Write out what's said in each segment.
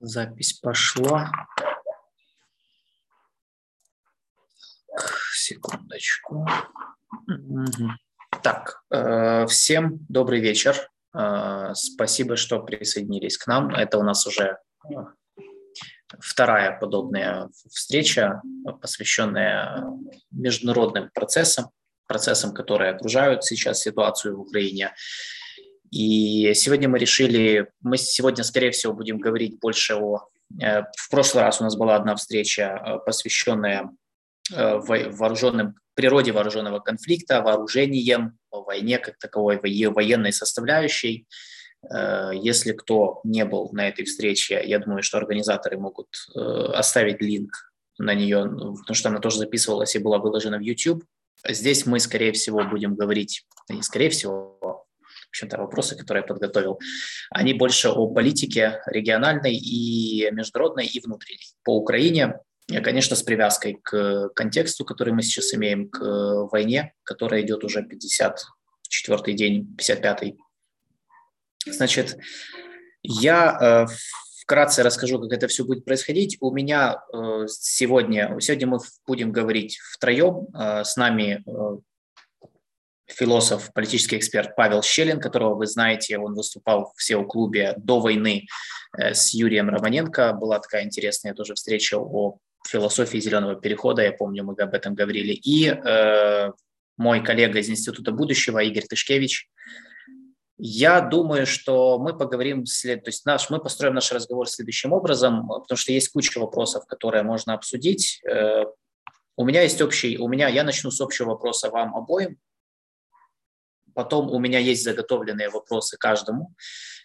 Запись пошла. Секундочку. Так, э, всем добрый вечер. Э, спасибо, что присоединились к нам. Это у нас уже э, вторая подобная встреча, посвященная международным процессам, процессам, которые окружают сейчас ситуацию в Украине. И сегодня мы решили, мы сегодня, скорее всего, будем говорить больше о... Э, в прошлый раз у нас была одна встреча, э, посвященная э, вооруженным, природе вооруженного конфликта, вооружением, войне как таковой, военной составляющей. Если кто не был на этой встрече, я думаю, что организаторы могут оставить линк на нее, потому что она тоже записывалась и была выложена в YouTube. Здесь мы, скорее всего, будем говорить, не скорее всего, в общем-то, вопросы, которые я подготовил, они больше о политике региональной и международной и внутренней. По Украине, конечно, с привязкой к контексту, который мы сейчас имеем, к войне, которая идет уже 54-й день, 55-й. Значит, я э, вкратце расскажу, как это все будет происходить. У меня э, сегодня, сегодня мы будем говорить втроем. Э, с нами философ, политический эксперт Павел Щелин, которого вы знаете, он выступал в SEO-клубе до войны э, с Юрием Романенко. Была такая интересная тоже встреча о философии зеленого перехода, я помню, мы об этом говорили. И э, мой коллега из Института будущего Игорь Тышкевич. Я думаю, что мы поговорим, след... то есть наш, мы построим наш разговор следующим образом, потому что есть куча вопросов, которые можно обсудить. Э, у меня есть общий, у меня, я начну с общего вопроса вам обоим, Потом у меня есть заготовленные вопросы каждому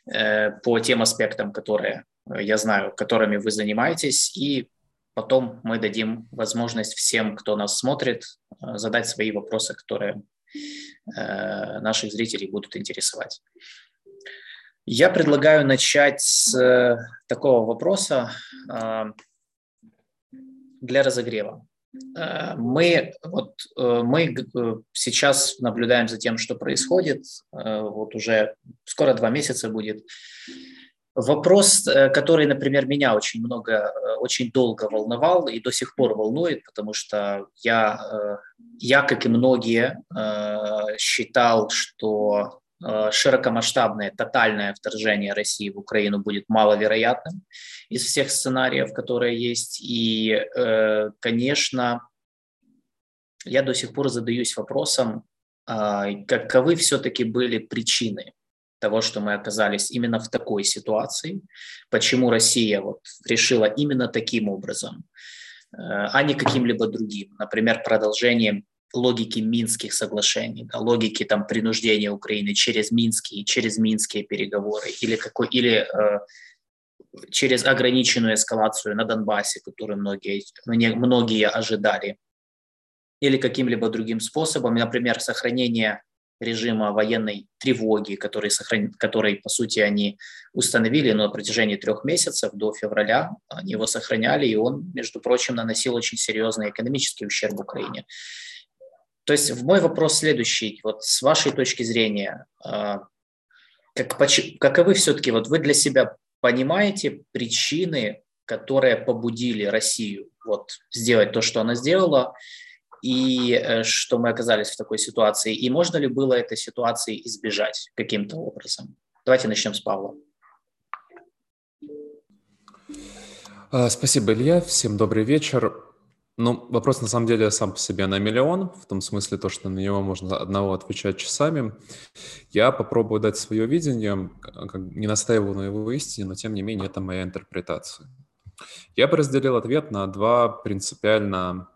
э, по тем аспектам, которые э, я знаю, которыми вы занимаетесь, и потом мы дадим возможность всем, кто нас смотрит, э, задать свои вопросы, которые э, наших зрителей будут интересовать. Я предлагаю начать с э, такого вопроса э, для разогрева. Э, мы, вот, э, мы э, сейчас наблюдаем за тем, что происходит. Вот уже скоро два месяца будет. Вопрос, который, например, меня очень много, очень долго волновал и до сих пор волнует, потому что я, я как и многие, считал, что широкомасштабное, тотальное вторжение России в Украину будет маловероятным из всех сценариев, которые есть. И, конечно, я до сих пор задаюсь вопросом, а, каковы все-таки были причины того, что мы оказались именно в такой ситуации, почему Россия вот решила именно таким образом, э, а не каким-либо другим, например, продолжением логики Минских соглашений, да, логики там принуждения Украины через Минские, через Минские переговоры или, какой, или э, через ограниченную эскалацию на Донбассе, которую многие, многие ожидали или каким-либо другим способом, например, сохранение режима военной тревоги, который, сохран... который, по сути, они установили но на протяжении трех месяцев до февраля. Они его сохраняли, и он, между прочим, наносил очень серьезный экономический ущерб Украине. То есть мой вопрос следующий. Вот с вашей точки зрения, а, как, каковы все-таки, вот вы для себя понимаете причины, которые побудили Россию вот сделать то, что она сделала, и э, что мы оказались в такой ситуации, и можно ли было этой ситуации избежать каким-то образом. Давайте начнем с Павла. А, спасибо, Илья. Всем добрый вечер. Ну, вопрос на самом деле сам по себе на миллион, в том смысле то, что на него можно одного отвечать часами. Я попробую дать свое видение, не настаиваю на его истине, но тем не менее это моя интерпретация. Я бы разделил ответ на два принципиально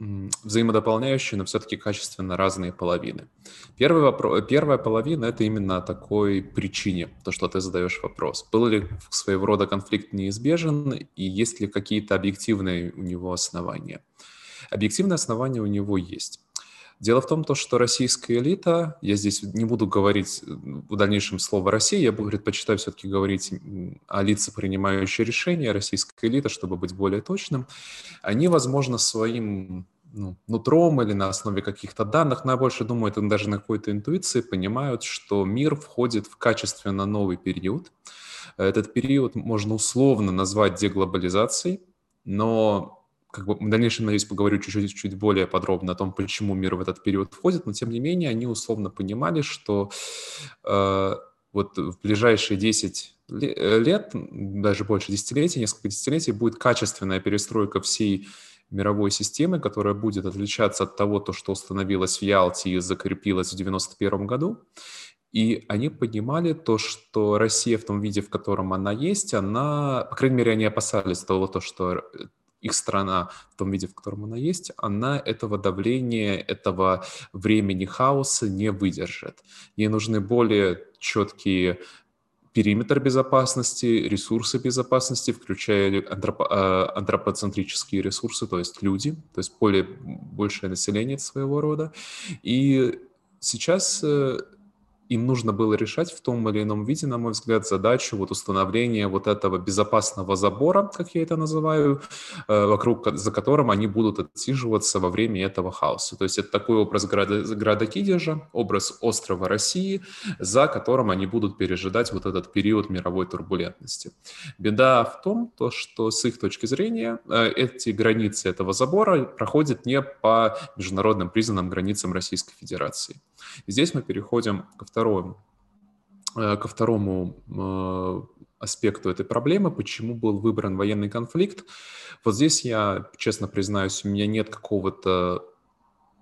взаимодополняющие, но все-таки качественно разные половины. Первый вопрос, первая половина – это именно о такой причине, то, что ты задаешь вопрос. Был ли своего рода конфликт неизбежен, и есть ли какие-то объективные у него основания? Объективные основания у него есть. Дело в том, то, что российская элита, я здесь не буду говорить в дальнейшем слово «Россия», я предпочитаю все-таки говорить о лице, принимающей решения, российская элита, чтобы быть более точным, они, возможно, своим ну, нутром или на основе каких-то данных, но я больше думаю, это даже на какой-то интуиции понимают, что мир входит в качественно новый период, Этот период можно условно назвать деглобализацией, но как бы в дальнейшем, надеюсь, поговорю чуть-чуть чуть более подробно о том, почему мир в этот период входит, но тем не менее они условно понимали, что э, вот в ближайшие 10 э, лет, даже больше десятилетий, несколько десятилетий, будет качественная перестройка всей мировой системы, которая будет отличаться от того, то, что установилось в Ялте и закрепилось в 1991 году. И они понимали то, что Россия в том виде, в котором она есть, она, по крайней мере, они опасались того, то, что их страна в том виде, в котором она есть, она этого давления, этого времени хаоса не выдержит. Ей нужны более четкие периметр безопасности, ресурсы безопасности, включая антропо, а, антропоцентрические ресурсы, то есть люди, то есть более, большее население своего рода. И сейчас э, им нужно было решать в том или ином виде, на мой взгляд, задачу вот установления вот этого безопасного забора, как я это называю, э, вокруг, за которым они будут отсиживаться во время этого хаоса. То есть это такой образ града, града Кидежа, образ острова России, за которым они будут пережидать вот этот период мировой турбулентности. Беда в том, то, что с их точки зрения э, эти границы этого забора проходят не по международным признанным границам Российской Федерации. Здесь мы переходим ко второму, э, ко второму э, аспекту этой проблемы, почему был выбран военный конфликт. Вот здесь я, честно признаюсь, у меня нет какого-то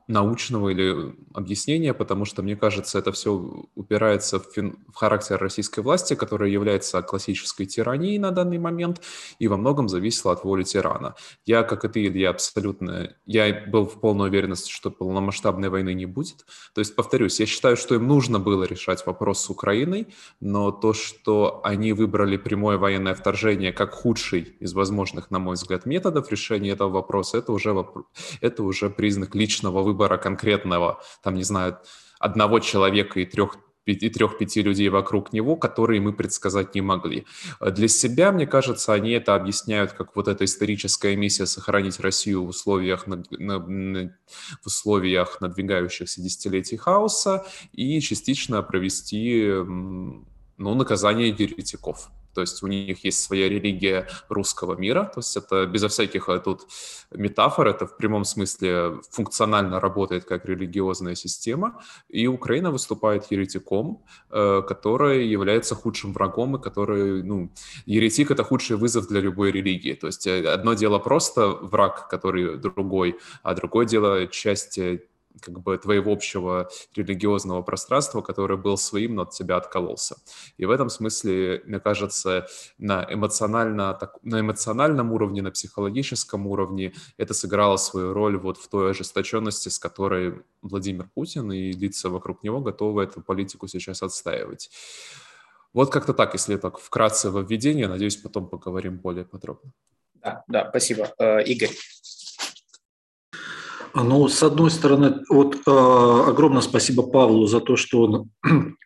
научного или объяснения, потому что, мне кажется, это все упирается в, фин... в характер российской власти, которая является классической тиранией на данный момент и во многом зависела от воли тирана. Я, как и ты, я абсолютно... Я был в полной уверенности, что полномасштабной войны не будет. То есть, повторюсь, я считаю, что им нужно было решать вопрос с Украиной, но то, что они выбрали прямое военное вторжение как худший из возможных, на мой взгляд, методов решения этого вопроса, это уже, воп... это уже признак личного выбора выбора конкретного, там, не знаю, одного человека и трех и трех-пяти людей вокруг него, которые мы предсказать не могли. Для себя, мне кажется, они это объясняют как вот эта историческая миссия сохранить Россию в условиях, на, на, на, в условиях надвигающихся десятилетий хаоса и частично провести ну, наказание еретиков. То есть у них есть своя религия русского мира, то есть это безо всяких э, тут метафор, это в прямом смысле функционально работает как религиозная система, и Украина выступает еретиком, э, который является худшим врагом, и который, ну, еретик — это худший вызов для любой религии. То есть э, одно дело просто враг, который другой, а другое дело часть как бы твоего общего религиозного пространства, который был своим, но от тебя откололся. И в этом смысле, мне кажется, на, эмоционально, так, на эмоциональном уровне, на психологическом уровне это сыграло свою роль вот в той ожесточенности, с которой Владимир Путин и лица вокруг него готовы эту политику сейчас отстаивать. Вот как-то так, если так вкратце во введение, надеюсь, потом поговорим более подробно. Да, да, спасибо. Э, Игорь. Ну, с одной стороны, вот э, огромное спасибо Павлу за то, что он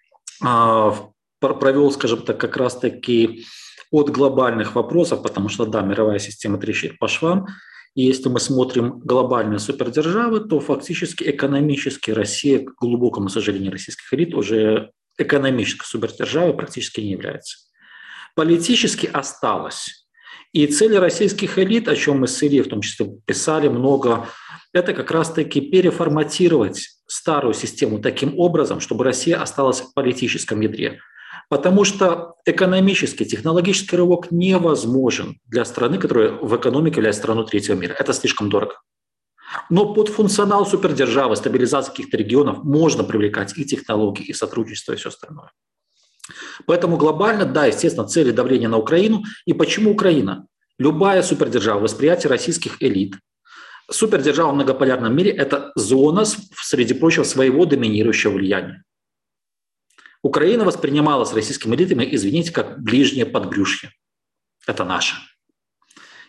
э, провел, скажем так, как раз-таки от глобальных вопросов, потому что, да, мировая система трещит по швам, и если мы смотрим глобальные супердержавы, то фактически экономически Россия, к глубокому сожалению российских элит, уже экономической супердержавой практически не является. Политически осталось. И цели российских элит, о чем мы с Ильей в том числе писали много, это как раз-таки переформатировать старую систему таким образом, чтобы Россия осталась в политическом ядре. Потому что экономический, технологический рывок невозможен для страны, которая в экономике является страной третьего мира. Это слишком дорого. Но под функционал супердержавы, стабилизации каких-то регионов можно привлекать и технологии, и сотрудничество, и все остальное. Поэтому глобально, да, естественно, цели давления на Украину. И почему Украина? Любая супердержава, восприятие российских элит – Супердержава в многополярном мире – это зона, среди прочего, своего доминирующего влияния. Украина воспринималась российскими элитами, извините, как ближнее подбрюшье. Это наше.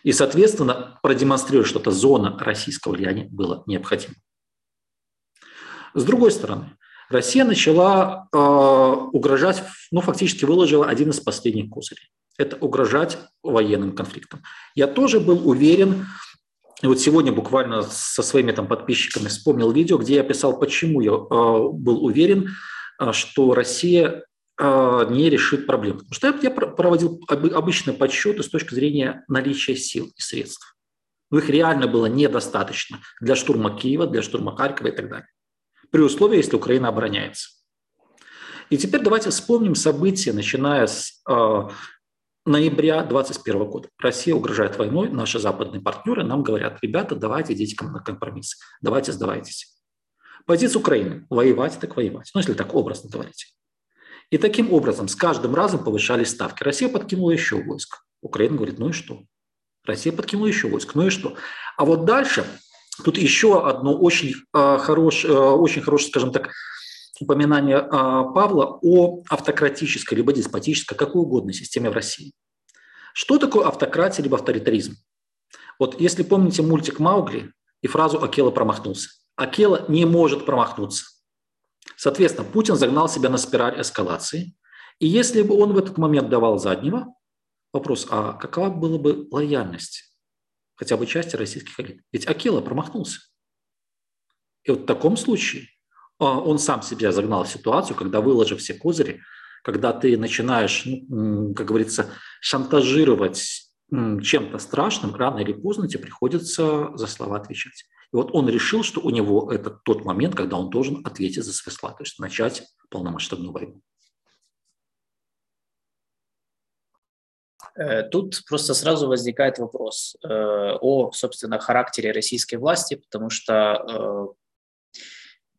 И, соответственно, продемонстрировать, что это зона российского влияния было необходимо. С другой стороны, Россия начала э, угрожать, ну, фактически выложила один из последних козырей. Это угрожать военным конфликтом. Я тоже был уверен, вот сегодня буквально со своими там подписчиками вспомнил видео, где я писал, почему я э, был уверен, э, что Россия э, не решит проблему. Потому что я проводил обычные подсчеты с точки зрения наличия сил и средств. Но их реально было недостаточно для штурма Киева, для штурма Харькова и так далее. При условии, если Украина обороняется. И теперь давайте вспомним события, начиная с э, ноября 2021 года. Россия угрожает войной, наши западные партнеры нам говорят, ребята, давайте идите на компромисс, давайте сдавайтесь. Позиция Украины – воевать так воевать, ну если так образно говорить. И таким образом с каждым разом повышались ставки. Россия подкинула еще войск. Украина говорит, ну и что? Россия подкинула еще войск, ну и что? А вот дальше тут еще одно очень, э, хорош, э, очень хорошее, скажем так, упоминание э, Павла о автократической либо деспотической, какой угодно системе в России. Что такое автократия либо авторитаризм? Вот если помните мультик Маугли и фразу «Акела промахнулся». Акела не может промахнуться. Соответственно, Путин загнал себя на спираль эскалации. И если бы он в этот момент давал заднего, вопрос, а какова была бы лояльность хотя бы части российских элит? Ведь Акела промахнулся. И вот в таком случае а, он сам себя загнал в ситуацию, когда выложив все козыри, когда ты начинаешь, ну, как говорится, шантажировать чем-то страшным, рано или поздно тебе приходится за слова отвечать. И вот он решил, что у него это тот момент, когда он должен ответить за свои слова, то есть начать полномасштабную войну. Тут просто сразу возникает вопрос э, о, собственно, характере российской власти, потому что э,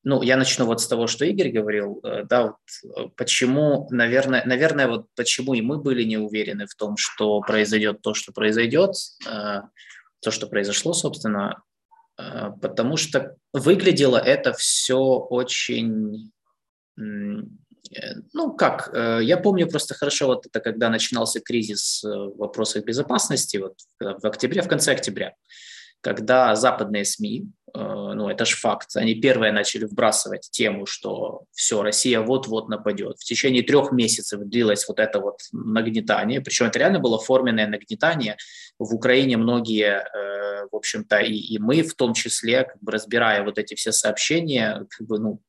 ну, я начну вот с того, что Игорь говорил, э, да, вот э, почему, наверное, наверное, вот почему и мы были не уверены в том, что произойдет то, что произойдет, э, то, что произошло, собственно, потому что выглядело это все очень, ну, как, я помню просто хорошо вот это, когда начинался кризис в вопросах безопасности, вот в октябре, в конце октября, когда западные СМИ, Э, ну это же факт, они первые начали вбрасывать тему, что все, Россия вот-вот нападет. В течение трех месяцев длилось вот это вот нагнетание, причем это реально было форменное нагнетание. В Украине многие, э, в общем-то, и, и мы в том числе, как бы разбирая вот эти все сообщения, как бы, ну,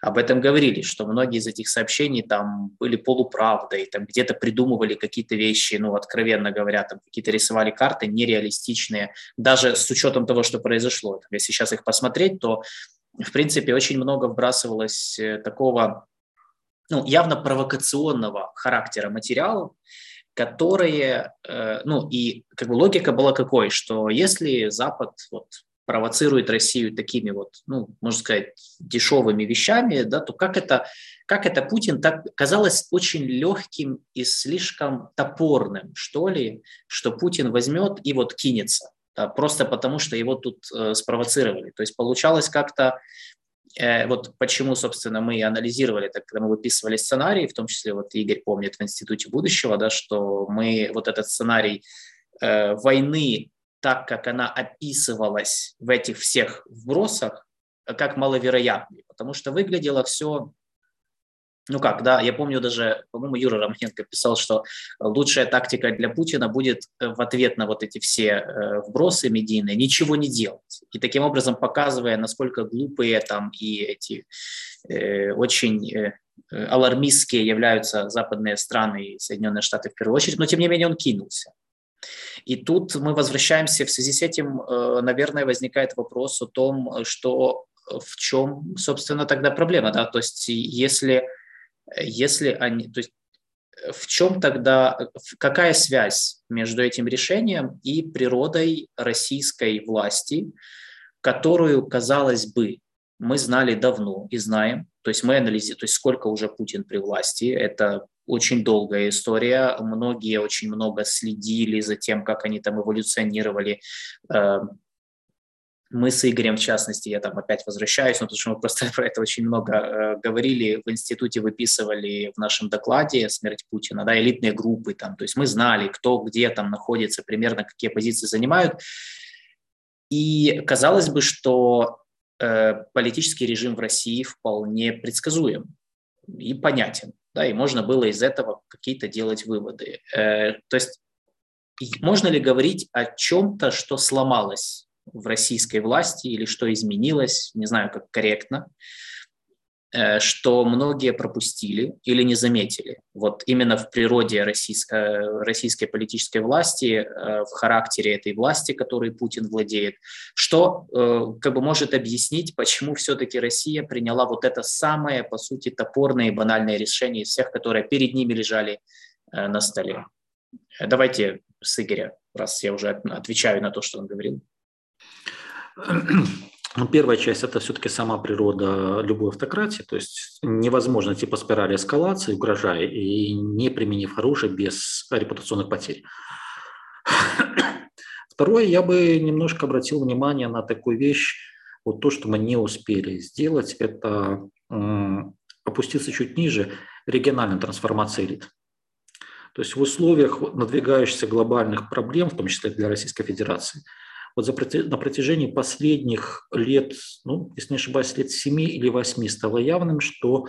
об этом говорили, что многие из этих сообщений там были полуправдой, там где-то придумывали какие-то вещи, ну, откровенно говоря, там какие-то рисовали карты нереалистичные, даже с учетом того, что произошло. Если сейчас их посмотреть, то, в принципе, очень много вбрасывалось э, такого ну, явно провокационного характера материалов, которые, э, ну и как бы логика была какой, что если Запад вот провоцирует Россию такими вот, ну, можно сказать, дешевыми вещами, да, то как это, как это Путин так казалось очень легким и слишком топорным, что ли, что Путин возьмет и вот кинется да, просто потому, что его тут э, спровоцировали. То есть получалось как-то, э, вот почему, собственно, мы анализировали это, когда мы выписывали сценарий, в том числе вот Игорь помнит в Институте будущего, да, что мы вот этот сценарий э, войны, так как она описывалась в этих всех вбросах, как маловероятный, потому что выглядело все ну как, да, я помню даже, по-моему, Юра Романенко писал, что лучшая тактика для Путина будет э, в ответ на вот эти все э, вбросы медийные ничего не делать. И таким образом показывая, насколько глупые там и эти э, очень э, алармистские являются западные страны и Соединенные Штаты в первую очередь, но тем не менее он кинулся. И тут мы возвращаемся, в связи с этим, э, наверное, возникает вопрос о том, что в чем, собственно, тогда проблема, да, то есть если если они, то есть э, в чем тогда, какая связь между этим решением и природой российской власти, которую, казалось бы, мы знали давно и знаем, то есть мы анализируем, то есть сколько уже Путин при власти, это очень долгая история, многие очень много следили за тем, как они там эволюционировали, э, мы с Игорем, в частности, я там опять возвращаюсь, но потому что мы просто про это очень много э, говорили, в институте выписывали в нашем докладе «Смерть Путина», да, элитные группы там, то есть мы знали, кто где там находится, примерно какие позиции занимают, и казалось бы, что э, политический режим в России вполне предсказуем и понятен, да, и можно было из этого какие-то делать выводы. Э, то есть можно ли говорить о чем-то, что сломалось в российской власти или что изменилось, не знаю, как корректно. Э, что многие пропустили или не заметили. Вот именно в природе российской, э, российской политической власти, э, в характере этой власти, которой Путин владеет, что как бы может объяснить, почему все-таки Россия приняла вот это самое, по сути, топорное и банальное решение из всех, которые перед ними лежали на столе. Давайте с Игоря, раз я уже отвечаю на то, что он говорил. Ну, первая часть – это все-таки сама природа любой автократии, то есть невозможно типа спирали эскалации, угрожая и не применив оружие без репутационных потерь. Второе, я бы немножко обратил внимание на такую вещь, вот то, что мы не успели сделать, это опуститься чуть ниже региональной трансформации элит. То есть в условиях надвигающихся глобальных проблем, в том числе для Российской Федерации – вот за, на протяжении последних лет, ну, если не ошибаюсь, лет 7 или 8 стало явным, что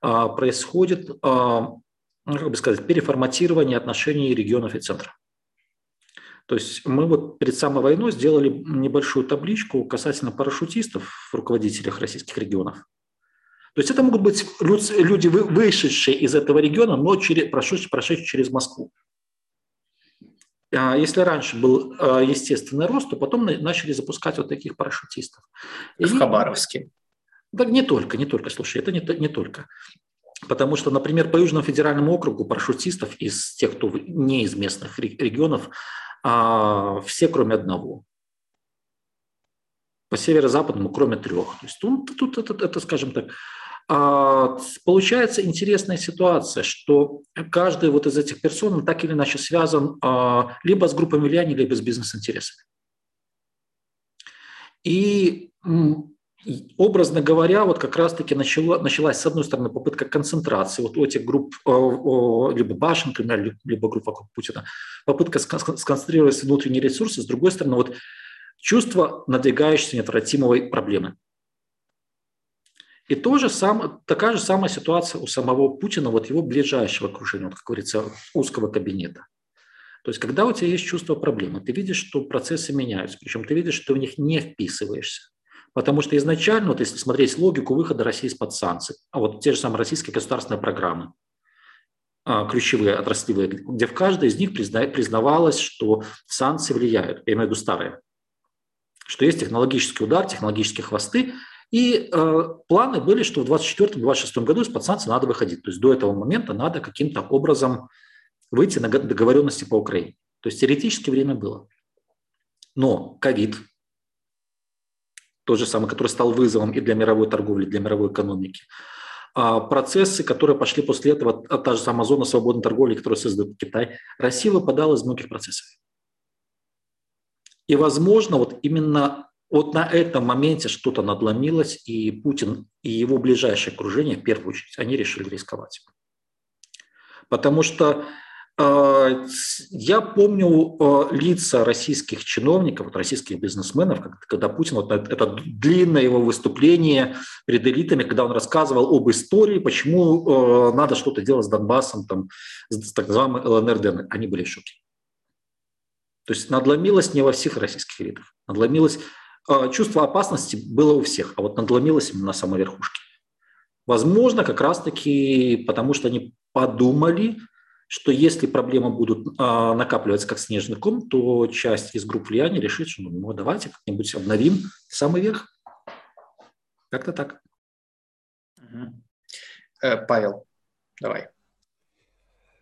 а, происходит, а, ну, как бы сказать, переформатирование отношений регионов и центра. То есть мы вот перед самой войной сделали небольшую табличку касательно парашютистов в руководителях российских регионов. То есть это могут быть люди, вышедшие из этого региона, но через, прошедшие, прошедшие через Москву. А если раньше был а, естественный рост, то потом начали запускать вот таких парашютистов. И в Хабаровске. Да не только, не только, слушай, это не, не только. Потому что, например, по Южному федеральному округу парашютистов из тех, кто не из местных регионов, а, все кроме одного. По северо-западному кроме трех. То есть тут, тут это, это, скажем так, получается интересная ситуация, что каждый вот из этих персон так или иначе связан а, либо с группой влияния, либо с бизнес-интересами. И образно говоря, вот как раз-таки началась, с одной стороны, попытка концентрации вот у этих групп, либо Башен, например, либо групп вокруг Путина, попытка сконцентрировать внутренние ресурсы, с другой стороны, вот чувство надвигающейся неотвратимой проблемы – и тоже сам, такая же самая ситуация у самого Путина, вот его ближайшего окружения, вот, как говорится, узкого кабинета. То есть, когда у тебя есть чувство проблемы, ты видишь, что процессы меняются, причем ты видишь, что ты в них не вписываешься. Потому что изначально, вот если смотреть логику выхода России из-под санкций, а вот те же самые российские государственные программы, а, ключевые, отраслевые, где в каждой из них признавалось, что санкции влияют, я имею в виду старые, что есть технологический удар, технологические хвосты, и э, планы были, что в 2024-2026 году из-под санкций надо выходить. То есть до этого момента надо каким-то образом выйти на договоренности по Украине. То есть теоретически время было. Но ковид, тот же самый, который стал вызовом и для мировой торговли, и для мировой экономики, а процессы, которые пошли после этого, а та же самая зона свободной торговли, которую создает Китай, Россия выпадала из многих процессов. И, возможно, вот именно вот на этом моменте что-то надломилось, и Путин и его ближайшее окружение, в первую очередь, они решили рисковать. Потому что э, я помню э, лица российских чиновников, российских бизнесменов, когда, Путин, вот это длинное его выступление перед элитами, когда он рассказывал об истории, почему э, надо что-то делать с Донбассом, там, с так называемым ЛНР, они были в шоке. То есть надломилось не во всех российских элитах, надломилось чувство опасности было у всех, а вот надломилось именно на самой верхушке. Возможно, как раз-таки потому, что они подумали, что если проблемы будут а, накапливаться как снежный ком, то часть из групп влияния решит, что ну, давайте как-нибудь обновим самый верх. Как-то так. Э, Павел, давай.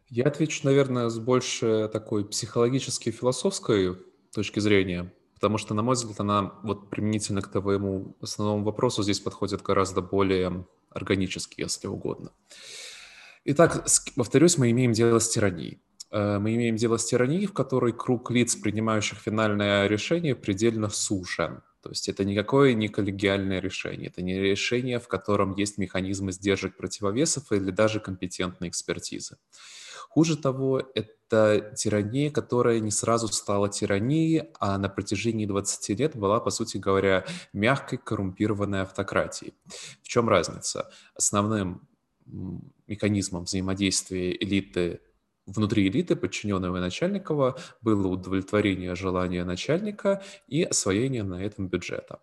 Я отвечу, наверное, с больше такой психологической философской точки зрения. Потому что, на мой взгляд, она вот применительно к твоему основному вопросу здесь подходит гораздо более органически, если угодно. Итак, повторюсь, мы имеем дело с тиранией. Э, мы имеем дело с тиранией, в которой круг лиц, принимающих финальное решение, предельно сужен. То есть это никакое не коллегиальное решение, это не решение, в котором есть механизмы сдержек противовесов или даже компетентной экспертизы. Хуже того, это тирания, которая не сразу стала тиранией, а на протяжении 20 лет была, по сути говоря, мягкой коррумпированной автократией. В чем разница? Основным механизмом взаимодействия элиты внутри элиты, подчиненного Начальникова, было удовлетворение желания начальника и освоение на этом бюджета.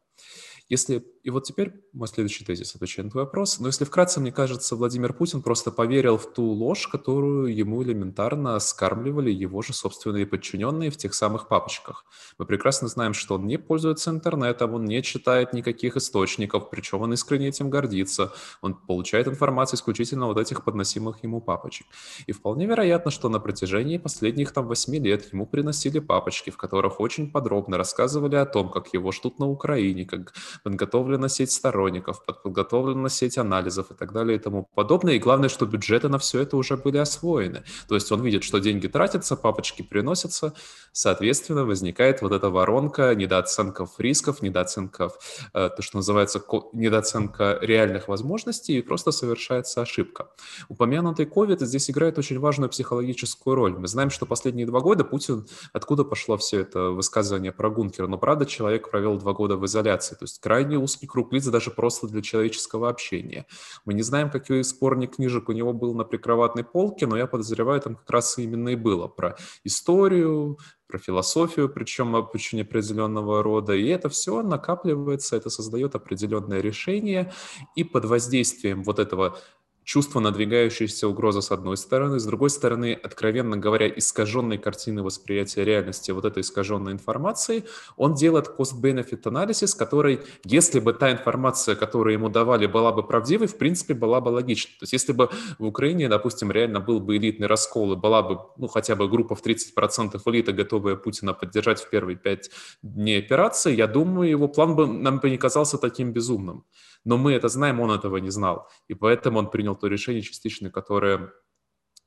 Если, и вот теперь мой следующий тезис, отвечая на твой вопрос. Но если вкратце, мне кажется, Владимир Путин просто поверил в ту ложь, которую ему элементарно скармливали его же собственные подчиненные в тех самых папочках. Мы прекрасно знаем, что он не пользуется интернетом, он не читает никаких источников, причем он искренне этим гордится. Он получает информацию исключительно вот этих подносимых ему папочек. И вполне вероятно, что на протяжении последних там восьми лет ему приносили папочки, в которых очень подробно рассказывали о том, как его ждут на Украине, как подготовлена сеть сторонников, подготовлена сеть анализов и так далее и тому подобное. И главное, что бюджеты на все это уже были освоены. То есть он видит, что деньги тратятся, папочки приносятся, соответственно, возникает вот эта воронка недооценков рисков, недооценков, э, то, что называется недооценка реальных возможностей, и просто совершается ошибка. Упомянутый COVID здесь играет очень важную психологическую роль. Мы знаем, что последние два года Путин, откуда пошло все это высказывание про Гункера, но правда человек провел два года в изоляции, то есть крайне узкий круг лиц даже просто для человеческого общения. Мы не знаем, какой сборник книжек у него был на прикроватной полке, но я подозреваю, там как раз именно и было про историю, про философию, причем очень определенного рода. И это все накапливается, это создает определенное решение. И под воздействием вот этого чувство надвигающейся угрозы с одной стороны, с другой стороны, откровенно говоря, искаженной картины восприятия реальности вот этой искаженной информации, он делает cost-benefit анализ, который, если бы та информация, которую ему давали, была бы правдивой, в принципе, была бы логичной. То есть если бы в Украине, допустим, реально был бы элитный раскол, и была бы, ну, хотя бы группа в 30% элиты, готовая Путина поддержать в первые пять дней операции, я думаю, его план бы нам бы не казался таким безумным. Но мы это знаем, он этого не знал. И поэтому он принял то решение частично, которое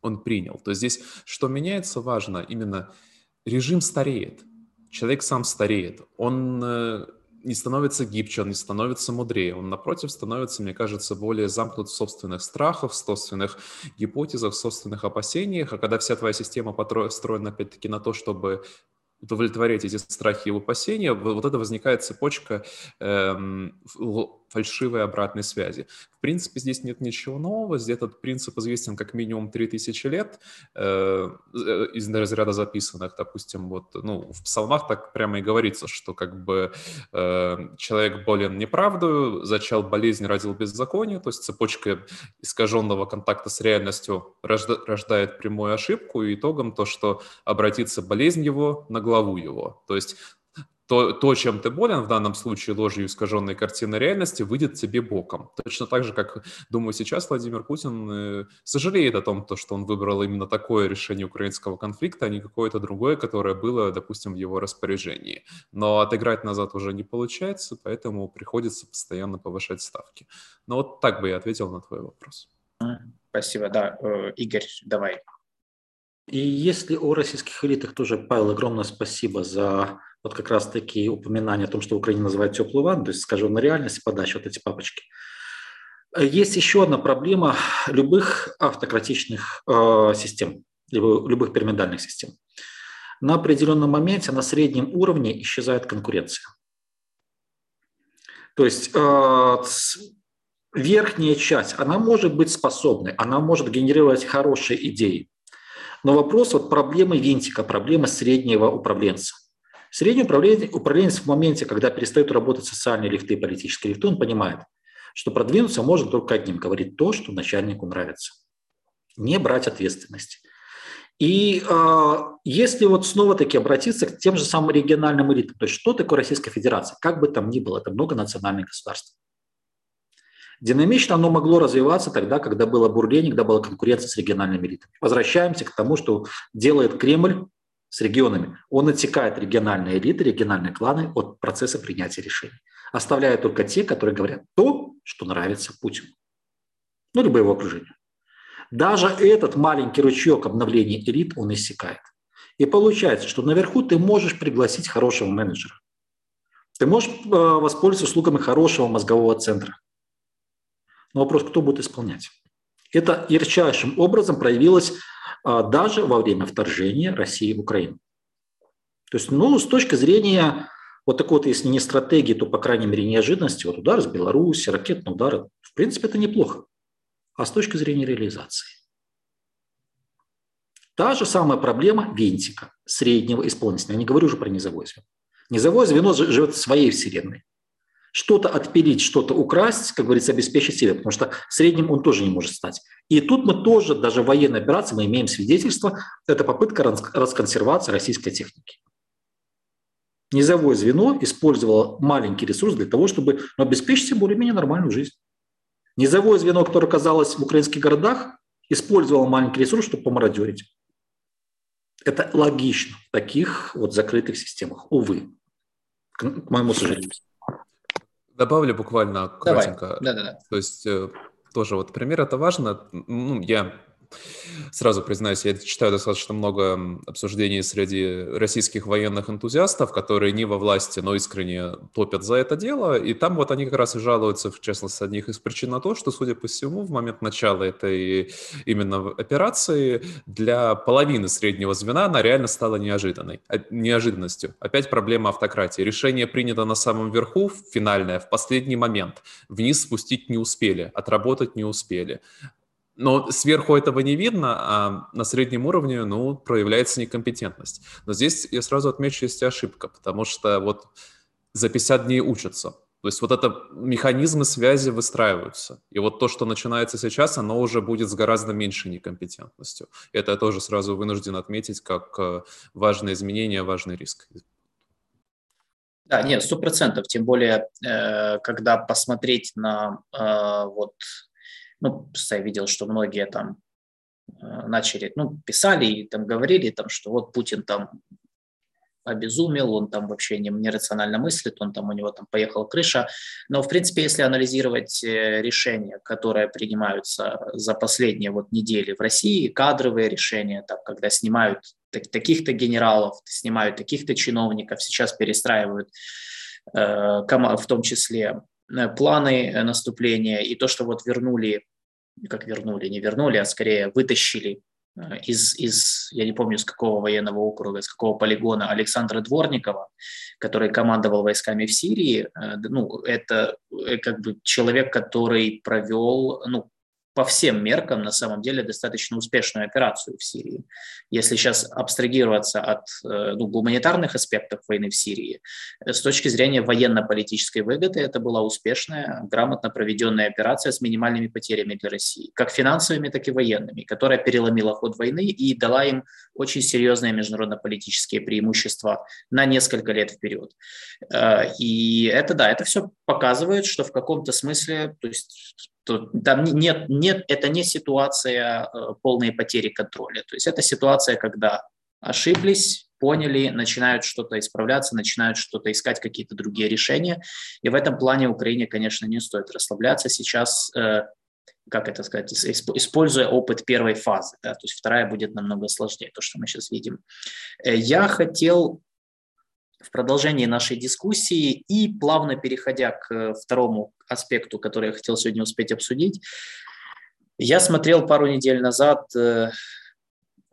он принял. То есть здесь что меняется важно, именно режим стареет. Человек сам стареет. Он э, не становится гибче, он не становится мудрее. Он, напротив, становится, мне кажется, более замкнут в собственных страхах, в собственных гипотезах, в собственных опасениях. А когда вся твоя система построена, опять-таки, на то, чтобы удовлетворять эти страхи и опасения, вот это возникает цепочка эм, фальшивой обратной связи. В принципе, здесь нет ничего нового. Здесь этот принцип известен как минимум 3000 лет э, из разряда записанных. Допустим, вот, ну, в псалмах так прямо и говорится, что как бы э, человек болен неправдою, зачал болезнь, родил беззаконие, то есть цепочка искаженного контакта с реальностью рожда, рождает прямую ошибку, и итогом то, что обратится болезнь его на главу его. То есть то, то, чем ты болен, в данном случае ложью искаженной картины реальности, выйдет тебе боком. Точно так же, как, думаю, сейчас Владимир Путин э, сожалеет о том, то, что он выбрал именно такое решение украинского конфликта, а не какое-то другое, которое было, допустим, в его распоряжении. Но отыграть назад уже не получается, поэтому приходится постоянно повышать ставки. Но вот так бы я ответил на твой вопрос. Спасибо, да. Э, Игорь, давай. И если о российских элитах тоже, Павел, огромное спасибо за вот как раз-таки упоминание о том, что Украина называет теплую ванну, то есть, скажем, на реальности подачи вот эти папочки. Есть еще одна проблема любых автократичных э, систем, любых пирамидальных систем. На определенном моменте на среднем уровне исчезает конкуренция. То есть э, верхняя часть, она может быть способной, она может генерировать хорошие идеи. Но вопрос вот проблемы винтика, проблемы среднего управленца. Средний управленец в моменте, когда перестают работать социальные лифты политические лифты, он понимает, что продвинуться можно только одним – говорить то, что начальнику нравится. Не брать ответственность. И э, если вот снова-таки обратиться к тем же самым региональным элитам, то есть что такое Российская Федерация, как бы там ни было, это многонациональное государство. Динамично оно могло развиваться тогда, когда было бурление, когда была конкуренция с региональными элитами. Возвращаемся к тому, что делает Кремль с регионами, он отсекает региональные элиты, региональные кланы от процесса принятия решений, оставляя только те, которые говорят то, что нравится Путину, ну, либо его окружению. Даже этот маленький ручеек обновления элит он иссякает. И получается, что наверху ты можешь пригласить хорошего менеджера. Ты можешь э, воспользоваться услугами хорошего мозгового центра. Но вопрос, кто будет исполнять? Это ярчайшим образом проявилось а, даже во время вторжения России в Украину. То есть, ну, с точки зрения вот такой вот, если не стратегии, то, по крайней мере, неожиданности, вот удар с Беларуси, ракетный удар, в принципе, это неплохо. А с точки зрения реализации? Та же самая проблема винтика, среднего исполнителя. Я не говорю уже про низовое звено. Низовое звено живет в своей вселенной. Что-то отпилить, что-то украсть, как говорится, обеспечить себе, потому что средним он тоже не может стать. И тут мы тоже, даже в военной операции, мы имеем свидетельство, это попытка расконсервации российской техники. Низовое звено использовало маленький ресурс для того, чтобы ну, обеспечить себе более-менее нормальную жизнь. Низовое звено, которое оказалось в украинских городах, использовало маленький ресурс, чтобы помародерить. Это логично в таких вот закрытых системах, увы, к моему сожалению. Добавлю буквально кратенько. Да, да, да. То есть э, тоже вот пример это важно. Ну, я Сразу признаюсь, я читаю достаточно много обсуждений среди российских военных энтузиастов, которые не во власти, но искренне топят за это дело. И там вот они как раз и жалуются, в частности, одних из причин на то, что, судя по всему, в момент начала этой именно операции для половины среднего звена она реально стала неожиданной, а, неожиданностью. Опять проблема автократии. Решение принято на самом верху, финальное, в последний момент. Вниз спустить не успели, отработать не успели. Но сверху этого не видно, а на среднем уровне, ну, проявляется некомпетентность. Но здесь я сразу отмечу, есть ошибка, потому что вот за 50 дней учатся. То есть вот это механизмы связи выстраиваются. И вот то, что начинается сейчас, оно уже будет с гораздо меньшей некомпетентностью. Это я тоже сразу вынужден отметить как э, важное изменение, важный риск. Да, нет, сто процентов. Тем более, э, когда посмотреть на э, вот ну, я видел, что многие там э, начали, ну, писали и там говорили, там, что вот Путин там обезумел, он там вообще не, нерационально мыслит, он там, у него там поехала крыша. Но, в принципе, если анализировать э, решения, которые принимаются за последние вот недели в России, кадровые решения, там, когда снимают таких-то генералов, снимают таких-то чиновников, сейчас перестраивают э, в том числе планы э, наступления и то, что вот вернули, как вернули, не вернули, а скорее вытащили э, из, из, я не помню, с какого военного округа, с какого полигона Александра Дворникова, который командовал войсками в Сирии, ну, это как бы человек, который провел, ну, по всем меркам на самом деле достаточно успешную операцию в Сирии. Если сейчас абстрагироваться от э, ну, гуманитарных аспектов войны в Сирии, э, с точки зрения военно-политической выгоды это была успешная, грамотно проведенная операция с минимальными потерями для России, как финансовыми, так и военными, которая переломила ход войны и дала им очень серьезные международно-политические преимущества на несколько лет вперед. Э, и это, да, это все показывает, что в каком-то смысле, то есть то там нет, нет, это не ситуация э, полной потери контроля. То есть это ситуация, когда ошиблись, поняли, начинают что-то исправляться, начинают что-то искать, какие-то другие решения. И в этом плане Украине, конечно, не стоит расслабляться. Сейчас, э, как это сказать, используя опыт первой фазы, да, то есть вторая будет намного сложнее, то, что мы сейчас видим. Э, я хотел в продолжении нашей дискуссии и плавно переходя к э, второму аспекту, который я хотел сегодня успеть обсудить, я смотрел пару недель назад э,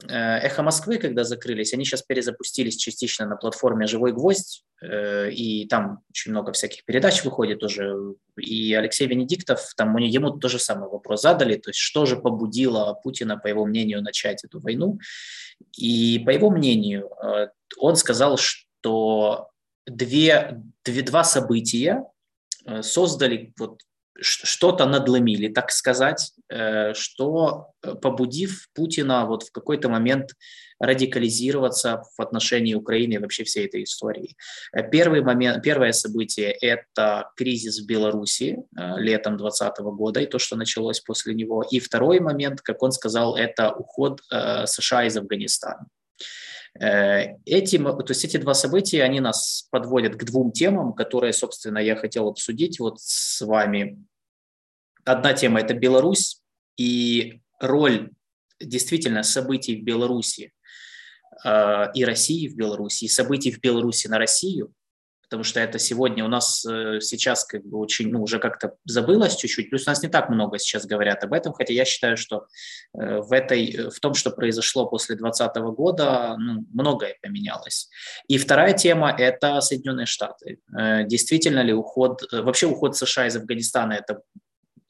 э, «Эхо Москвы», когда закрылись, они сейчас перезапустились частично на платформе «Живой гвоздь», и там очень много всяких передач выходит уже. И Алексей Венедиктов, там ему тот же самый вопрос задали, то есть что же побудило Путина, по его мнению, начать эту войну. И по его мнению, он сказал, что что две, две, два события э, создали вот что-то надломили, так сказать, э, что э, побудив Путина вот в какой-то момент радикализироваться в отношении Украины и вообще всей этой истории. Первый момент, первое событие – это кризис в Беларуси летом 2020 года и то, что началось после него. И второй момент, как он сказал, это уход США из Афганистана. Э, эти, то есть эти два события, они нас подводят к двум темам, которые, собственно, я хотел обсудить вот с вами. Одна тема – это Беларусь и роль действительно событий в Беларуси э, и России в Беларуси, и событий в Беларуси на Россию потому что это сегодня у нас э, сейчас как бы очень, ну, уже как-то забылось чуть-чуть, плюс у нас не так много сейчас говорят об этом, хотя я считаю, что э, в, этой, в том, что произошло после 2020 года, ну, многое поменялось. И вторая тема – это Соединенные Штаты. Э, действительно ли уход, вообще уход США из Афганистана – это,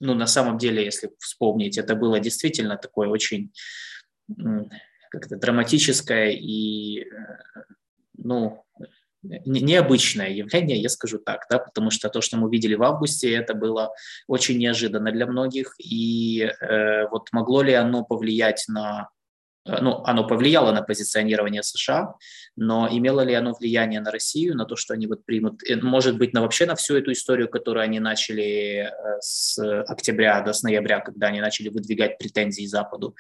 ну, на самом деле, если вспомнить, это было действительно такое очень как-то драматическое и, ну, необычное явление, я скажу так, да, потому что то, что мы видели в августе, это было очень неожиданно для многих, и э, вот могло ли оно повлиять на Э, ну, оно повлияло на позиционирование США, но имело ли оно влияние на Россию, на то, что они вот примут, э, может быть, на вообще на всю эту историю, которую они начали э, с октября до с ноября, когда они начали выдвигать претензии Западу.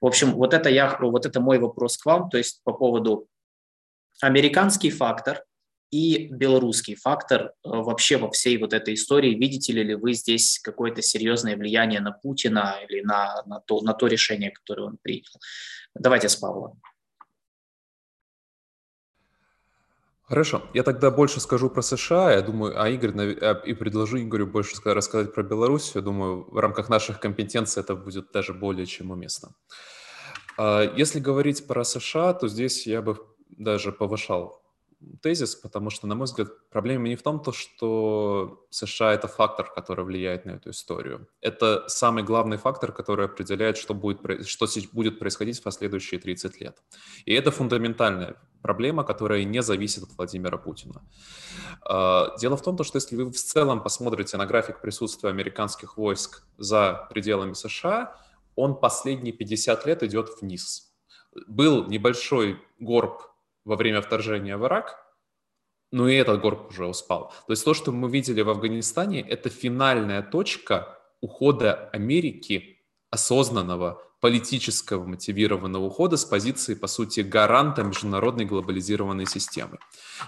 В общем, вот это, я, вот это мой вопрос к вам, то есть по поводу американский фактор и белорусский фактор вообще во всей вот этой истории. Видите ли вы здесь какое-то серьезное влияние на Путина или на, на, то, на то решение, которое он принял? Давайте с Павла. Хорошо, я тогда больше скажу про США, я думаю, а Игорь, а, и предложу Игорю больше рассказать про Беларусь. Я думаю, в рамках наших компетенций это будет даже более чем уместно. А, если говорить про США, то здесь я бы даже повышал тезис, потому что, на мой взгляд, проблема не в том, то, что США — это фактор, который влияет на эту историю. Это самый главный фактор, который определяет, что будет, что будет происходить в последующие 30 лет. И это фундаментальная проблема, которая не зависит от Владимира Путина. А, дело в том, что если вы в целом посмотрите на график присутствия американских войск за пределами США, он последние 50 лет идет вниз. Был небольшой горб во время вторжения в Ирак, но и этот горб уже успал. То есть то, что мы видели в Афганистане, это финальная точка ухода Америки осознанного, политического мотивированного ухода с позиции, по сути, гаранта международной глобализированной системы.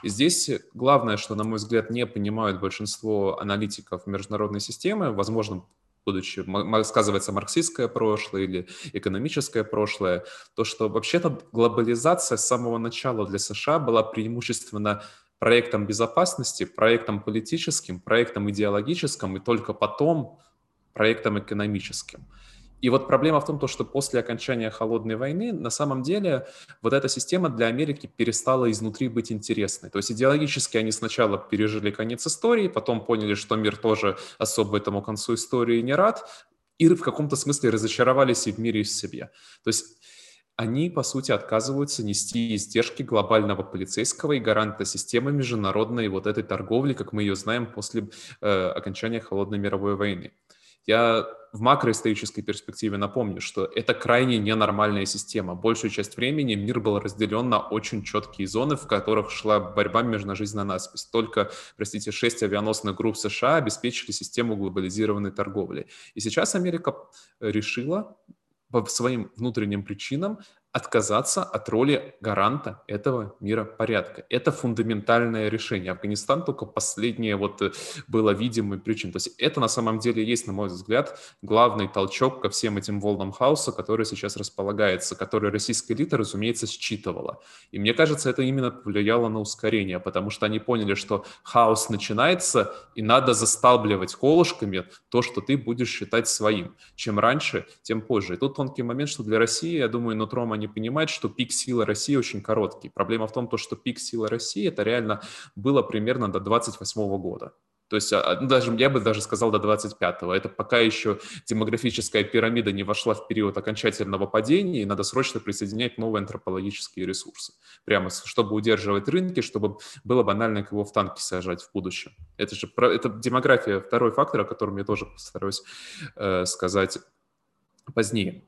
И здесь главное, что, на мой взгляд, не понимают большинство аналитиков международной системы, возможно, будучи, сказывается марксистское прошлое или экономическое прошлое, то, что вообще-то глобализация с самого начала для США была преимущественно проектом безопасности, проектом политическим, проектом идеологическим и только потом проектом экономическим. И вот проблема в том, что после окончания холодной войны на самом деле вот эта система для Америки перестала изнутри быть интересной. То есть идеологически они сначала пережили конец истории, потом поняли, что мир тоже особо этому концу истории не рад, и в каком-то смысле разочаровались и в мире, и в себе. То есть они, по сути, отказываются нести издержки глобального полицейского и гаранта системы международной вот этой торговли, как мы ее знаем после э, окончания Холодной мировой войны. Я в макроисторической перспективе напомню, что это крайне ненормальная система. Большую часть времени мир был разделен на очень четкие зоны, в которых шла борьба между жизнь на наспесь. Только, простите, шесть авианосных групп США обеспечили систему глобализированной торговли. И сейчас Америка решила по своим внутренним причинам отказаться от роли гаранта этого мира порядка. Это фундаментальное решение. Афганистан только последнее вот э, было видимой причиной. То есть это на самом деле есть, на мой взгляд, главный толчок ко всем этим волнам хаоса, который сейчас располагается, который российская элита, разумеется, считывала. И мне кажется, это именно повлияло на ускорение, потому что они поняли, что хаос начинается, и надо засталбливать колышками то, что ты будешь считать своим. Чем раньше, тем позже. И тут тонкий момент, что для России, я думаю, нутром они понимать, что пик силы России очень короткий. Проблема в том, что пик силы России это реально было примерно до 28 года. То есть а, ну, даже, я бы даже сказал до 25-го. Это пока еще демографическая пирамида не вошла в период окончательного падения, и надо срочно присоединять новые антропологические ресурсы. Прямо, чтобы удерживать рынки, чтобы было банально кого в танки сажать в будущем. Это же это демография, второй фактор, о котором я тоже постараюсь э, сказать позднее.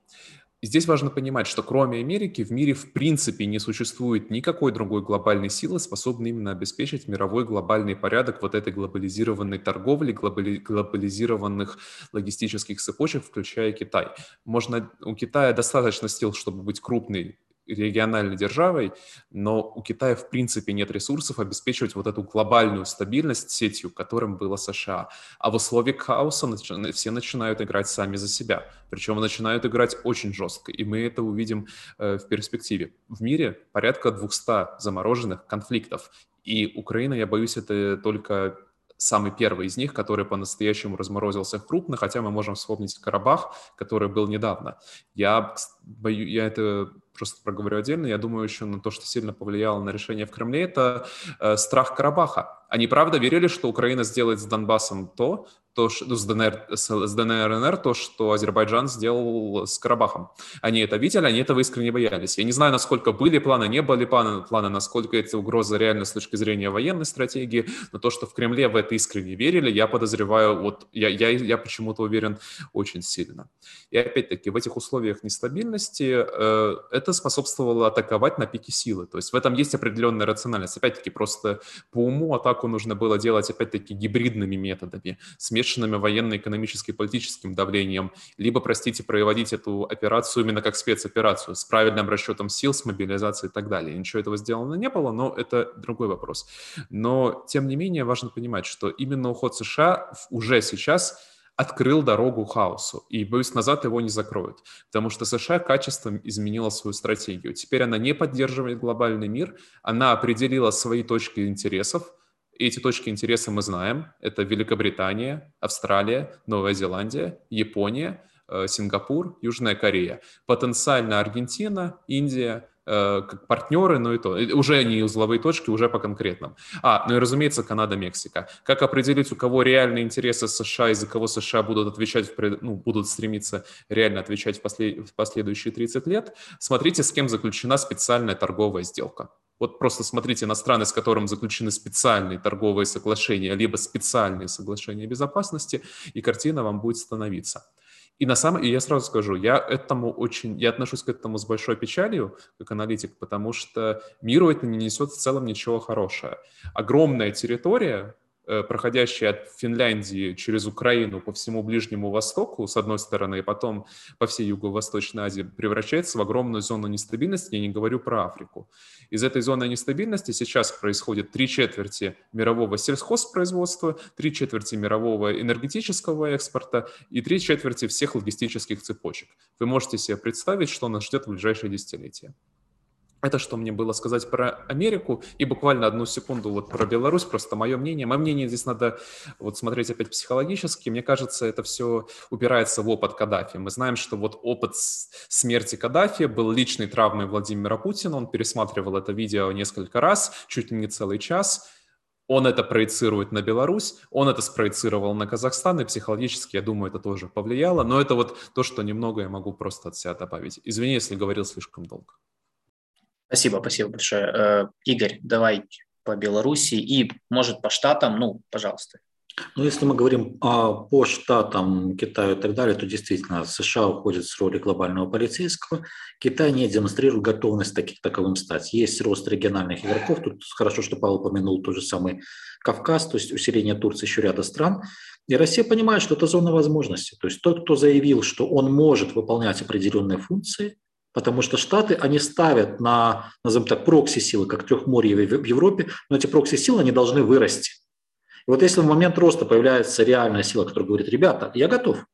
Здесь важно понимать, что кроме Америки в мире в принципе не существует никакой другой глобальной силы, способной именно обеспечить мировой глобальный порядок вот этой глобализированной торговли, глобали, глобализированных логистических цепочек, включая Китай. Можно, у Китая достаточно сил, чтобы быть крупной региональной державой, но у Китая в принципе нет ресурсов обеспечивать вот эту глобальную стабильность сетью, которым было США. А в условиях хаоса все начинают играть сами за себя. Причем начинают играть очень жестко, и мы это увидим э, в перспективе. В мире порядка 200 замороженных конфликтов, и Украина, я боюсь, это только самый первый из них, который по-настоящему разморозился крупно, хотя мы можем вспомнить Карабах, который был недавно. Я, бою, я это просто проговорю отдельно, я думаю еще на то, что сильно повлияло на решение в Кремле, это э, страх Карабаха. Они правда верили, что Украина сделает с Донбассом то, то, что, ну, с, ДНР, с, ДНР, НР, то, что Азербайджан сделал с Карабахом. Они это видели, они этого искренне боялись. Я не знаю, насколько были планы, не были планы, планы насколько эти угрозы реально с точки зрения военной стратегии, но то, что в Кремле в это искренне верили, я подозреваю, вот я, я, я почему-то уверен очень сильно. И опять-таки, в этих условиях нестабильности э, это способствовало атаковать на пике силы. То есть в этом есть определенная рациональность. Опять-таки, просто по уму атаку нужно было делать, опять-таки, гибридными методами, смешанными смешанными военно-экономическим политическим давлением, либо, простите, проводить эту операцию именно как спецоперацию с правильным расчетом сил, с мобилизацией и так далее. Ничего этого сделано не было, но это другой вопрос. Но, тем не менее, важно понимать, что именно уход США уже сейчас открыл дорогу хаосу, и, боюсь, назад его не закроют, потому что США качеством изменила свою стратегию. Теперь она не поддерживает глобальный мир, она определила свои точки интересов, и эти точки интереса мы знаем. Это Великобритания, Австралия, Новая Зеландия, Япония, э, Сингапур, Южная Корея. Потенциально Аргентина, Индия, э, как партнеры, но и то. Уже не узловые точки, уже по конкретным. А, ну и, разумеется, Канада, Мексика. Как определить, у кого реальные интересы США, из-за кого США будут отвечать, ну, будут стремиться реально отвечать в, послед... в последующие 30 лет? Смотрите, с кем заключена специальная торговая сделка. Вот просто смотрите на страны, с которыми заключены специальные торговые соглашения, либо специальные соглашения безопасности, и картина вам будет становиться. И на самом, и я сразу скажу, я этому очень, я отношусь к этому с большой печалью, как аналитик, потому что миру это не несет в целом ничего хорошего. Огромная территория, проходящий от Финляндии через Украину по всему Ближнему Востоку, с одной стороны, и потом по всей Юго-Восточной Азии, превращается в огромную зону нестабильности, я не говорю про Африку. Из этой зоны нестабильности сейчас происходит три четверти мирового сельхозпроизводства, три четверти мирового энергетического экспорта и три четверти всех логистических цепочек. Вы можете себе представить, что нас ждет в ближайшие десятилетия. Это что мне было сказать про Америку. И буквально одну секунду вот про Беларусь, просто мое мнение. Мое мнение здесь надо вот смотреть опять психологически. Мне кажется, это все упирается в опыт Каддафи. Мы знаем, что вот опыт смерти Каддафи был личной травмой Владимира Путина. Он пересматривал это видео несколько раз, чуть ли не целый час. Он это проецирует на Беларусь, он это спроецировал на Казахстан, и психологически, я думаю, это тоже повлияло. Но это вот то, что немного я могу просто от себя добавить. Извини, если говорил слишком долго. Спасибо, спасибо большое. Э, Игорь, давай по Беларуси и, может, по штатам, ну, пожалуйста. Ну, если мы говорим а, по штатам, Китаю и так далее, то действительно США уходит с роли глобального полицейского. Китай не демонстрирует готовность таких таковым стать. Есть рост региональных игроков. Тут хорошо, что Павел упомянул тот же самый Кавказ, то есть усиление Турции, еще ряда стран. И Россия понимает, что это зона возможностей. То есть тот, кто заявил, что он может выполнять определенные функции, Потому что Штаты, они ставят на, назовем так, прокси-силы, как трехморье в Европе, но эти прокси-силы, они должны вырасти. И вот если в момент роста появляется реальная сила, которая говорит, ребята, я готов,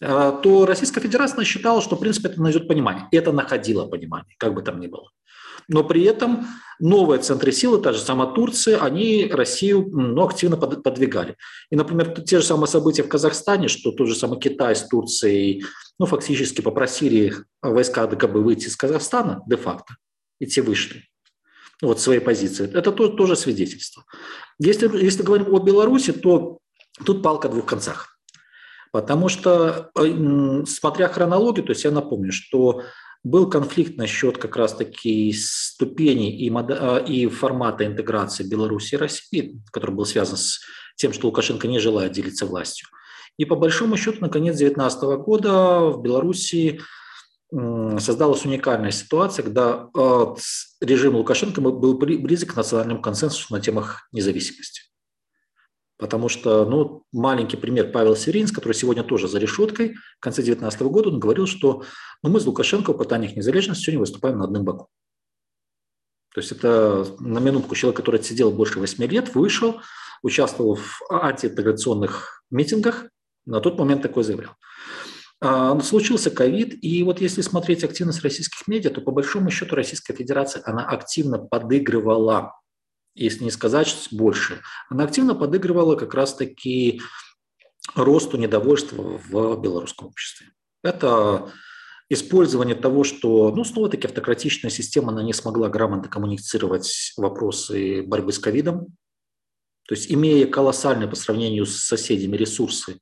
э, то Российская Федерация считала, что, в принципе, это найдет понимание. Это находило понимание, как бы там ни было но при этом новые центры силы, та же самая Турция, они Россию ну, активно подвигали. И, например, те же самые события в Казахстане, что тот же самый Китай с Турцией ну, фактически попросили войска ДКБ выйти из Казахстана де-факто, и те вышли вот своей позиции. Это тоже, тоже свидетельство. Если, если говорим о Беларуси, то тут палка о двух концах. Потому что, э, смотря хронологию, то есть я напомню, что был конфликт насчет как раз-таки ступеней и, а, и формата интеграции Беларуси и России, который был связан с тем, что Лукашенко не желает делиться властью. И по большому счету, на конец 2019 года в Беларуси создалась уникальная ситуация, когда а, режим Лукашенко был близок к национальному консенсусу на темах независимости. Потому что, ну, маленький пример Павел Сиринс, который сегодня тоже за решеткой, в конце 2019 года он говорил, что ну, мы с Лукашенко в пытаниях незалежности сегодня выступаем на одном боку. То есть это на минутку человек, который сидел больше 8 лет, вышел, участвовал в антиинтеграционных митингах, на тот момент такой заявлял. А, случился ковид, и вот если смотреть активность российских медиа, то по большому счету Российская Федерация, она активно подыгрывала если не сказать больше, она активно подыгрывала как раз-таки росту недовольства в белорусском обществе. Это использование того, что, ну, снова-таки автократичная система, она не смогла грамотно коммуницировать вопросы борьбы с ковидом, То есть имея колоссальные по сравнению с соседями ресурсы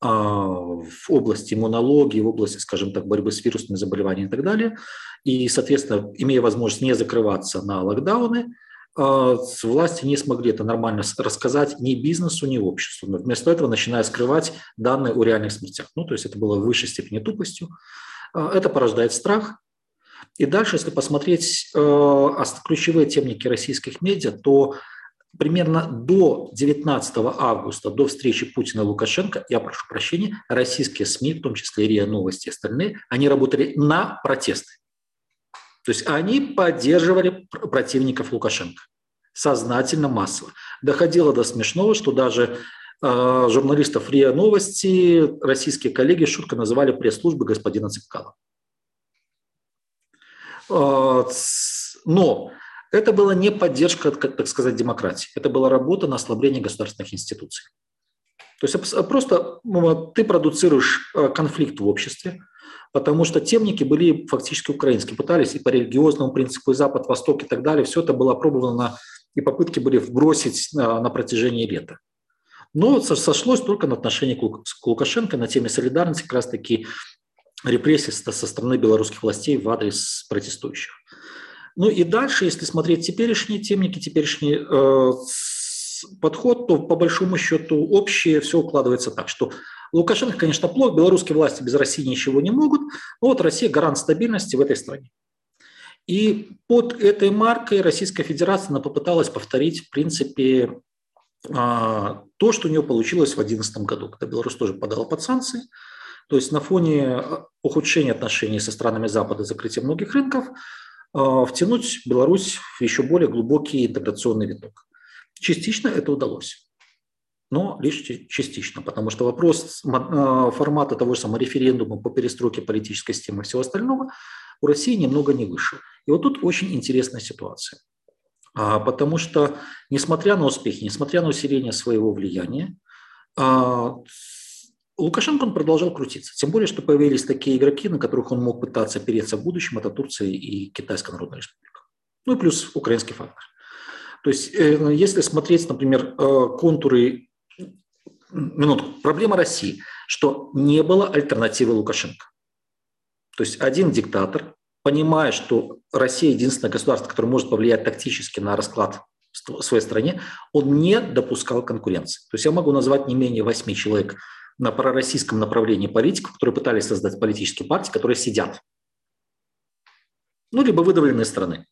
а, в области иммунологии, в области, скажем так, борьбы с вирусными заболеваниями и так далее, и, соответственно, имея возможность не закрываться на локдауны, а, власти не смогли это нормально рассказать ни бизнесу, ни обществу. Но вместо этого начиная скрывать данные о реальных смертях. Ну, то есть это было в высшей степени тупостью. А, это порождает страх. И дальше, если посмотреть э, ключевые темники российских медиа, то примерно до 19 августа, до встречи Путина и Лукашенко, я прошу прощения, российские СМИ, в том числе РИА Новости и остальные, они работали на протесты. То есть они поддерживали противников Лукашенко сознательно, массово. Доходило до смешного, что даже э, журналистов РИА Новости российские коллеги шутко называли пресс-службы господина Цыпкала. Э, но это была не поддержка, так сказать, демократии. Это была работа на ослабление государственных институций. То есть просто ты продуцируешь э, конфликт в обществе, потому что темники были фактически украинские, пытались и по религиозному принципу, и Запад, Восток и так далее. Все это было опробовано, и попытки были вбросить на, на протяжении лета. Но сошлось только на отношении к Лукашенко, на теме солидарности, как раз-таки репрессий со стороны белорусских властей в адрес протестующих. Ну и дальше, если смотреть теперешние темники, теперешний э, подход, то по большому счету общее все укладывается так, что Лукашенко, конечно, плохо, белорусские власти без России ничего не могут, но вот Россия гарант стабильности в этой стране. И под этой маркой Российская Федерация попыталась повторить, в принципе, а, то, что у нее получилось в 2011 году, когда Беларусь тоже подала под санкции. То есть на фоне ухудшения отношений со странами Запада, закрытия многих рынков, а, втянуть Беларусь в еще более глубокий интеграционный виток. Частично это удалось но лишь частично, потому что вопрос а, формата того же самого референдума по перестройке политической системы и всего остального у России немного не вышел. И вот тут очень интересная ситуация. А, потому что, несмотря на успехи, несмотря на усиление своего влияния, а, Лукашенко он продолжал крутиться. Тем более, что появились такие игроки, на которых он мог пытаться опереться в будущем. Это Турция и Китайская Народная Республика. Ну и плюс украинский фактор. То есть, э, если смотреть, например, э, контуры минутку. Проблема России, что не было альтернативы Лукашенко. То есть один диктатор, понимая, что Россия единственное государство, которое может повлиять тактически на расклад в своей стране, он не допускал конкуренции. То есть я могу назвать не менее восьми человек на пророссийском направлении политиков, которые пытались создать политические партии, которые сидят. Ну, либо выдавленные страны.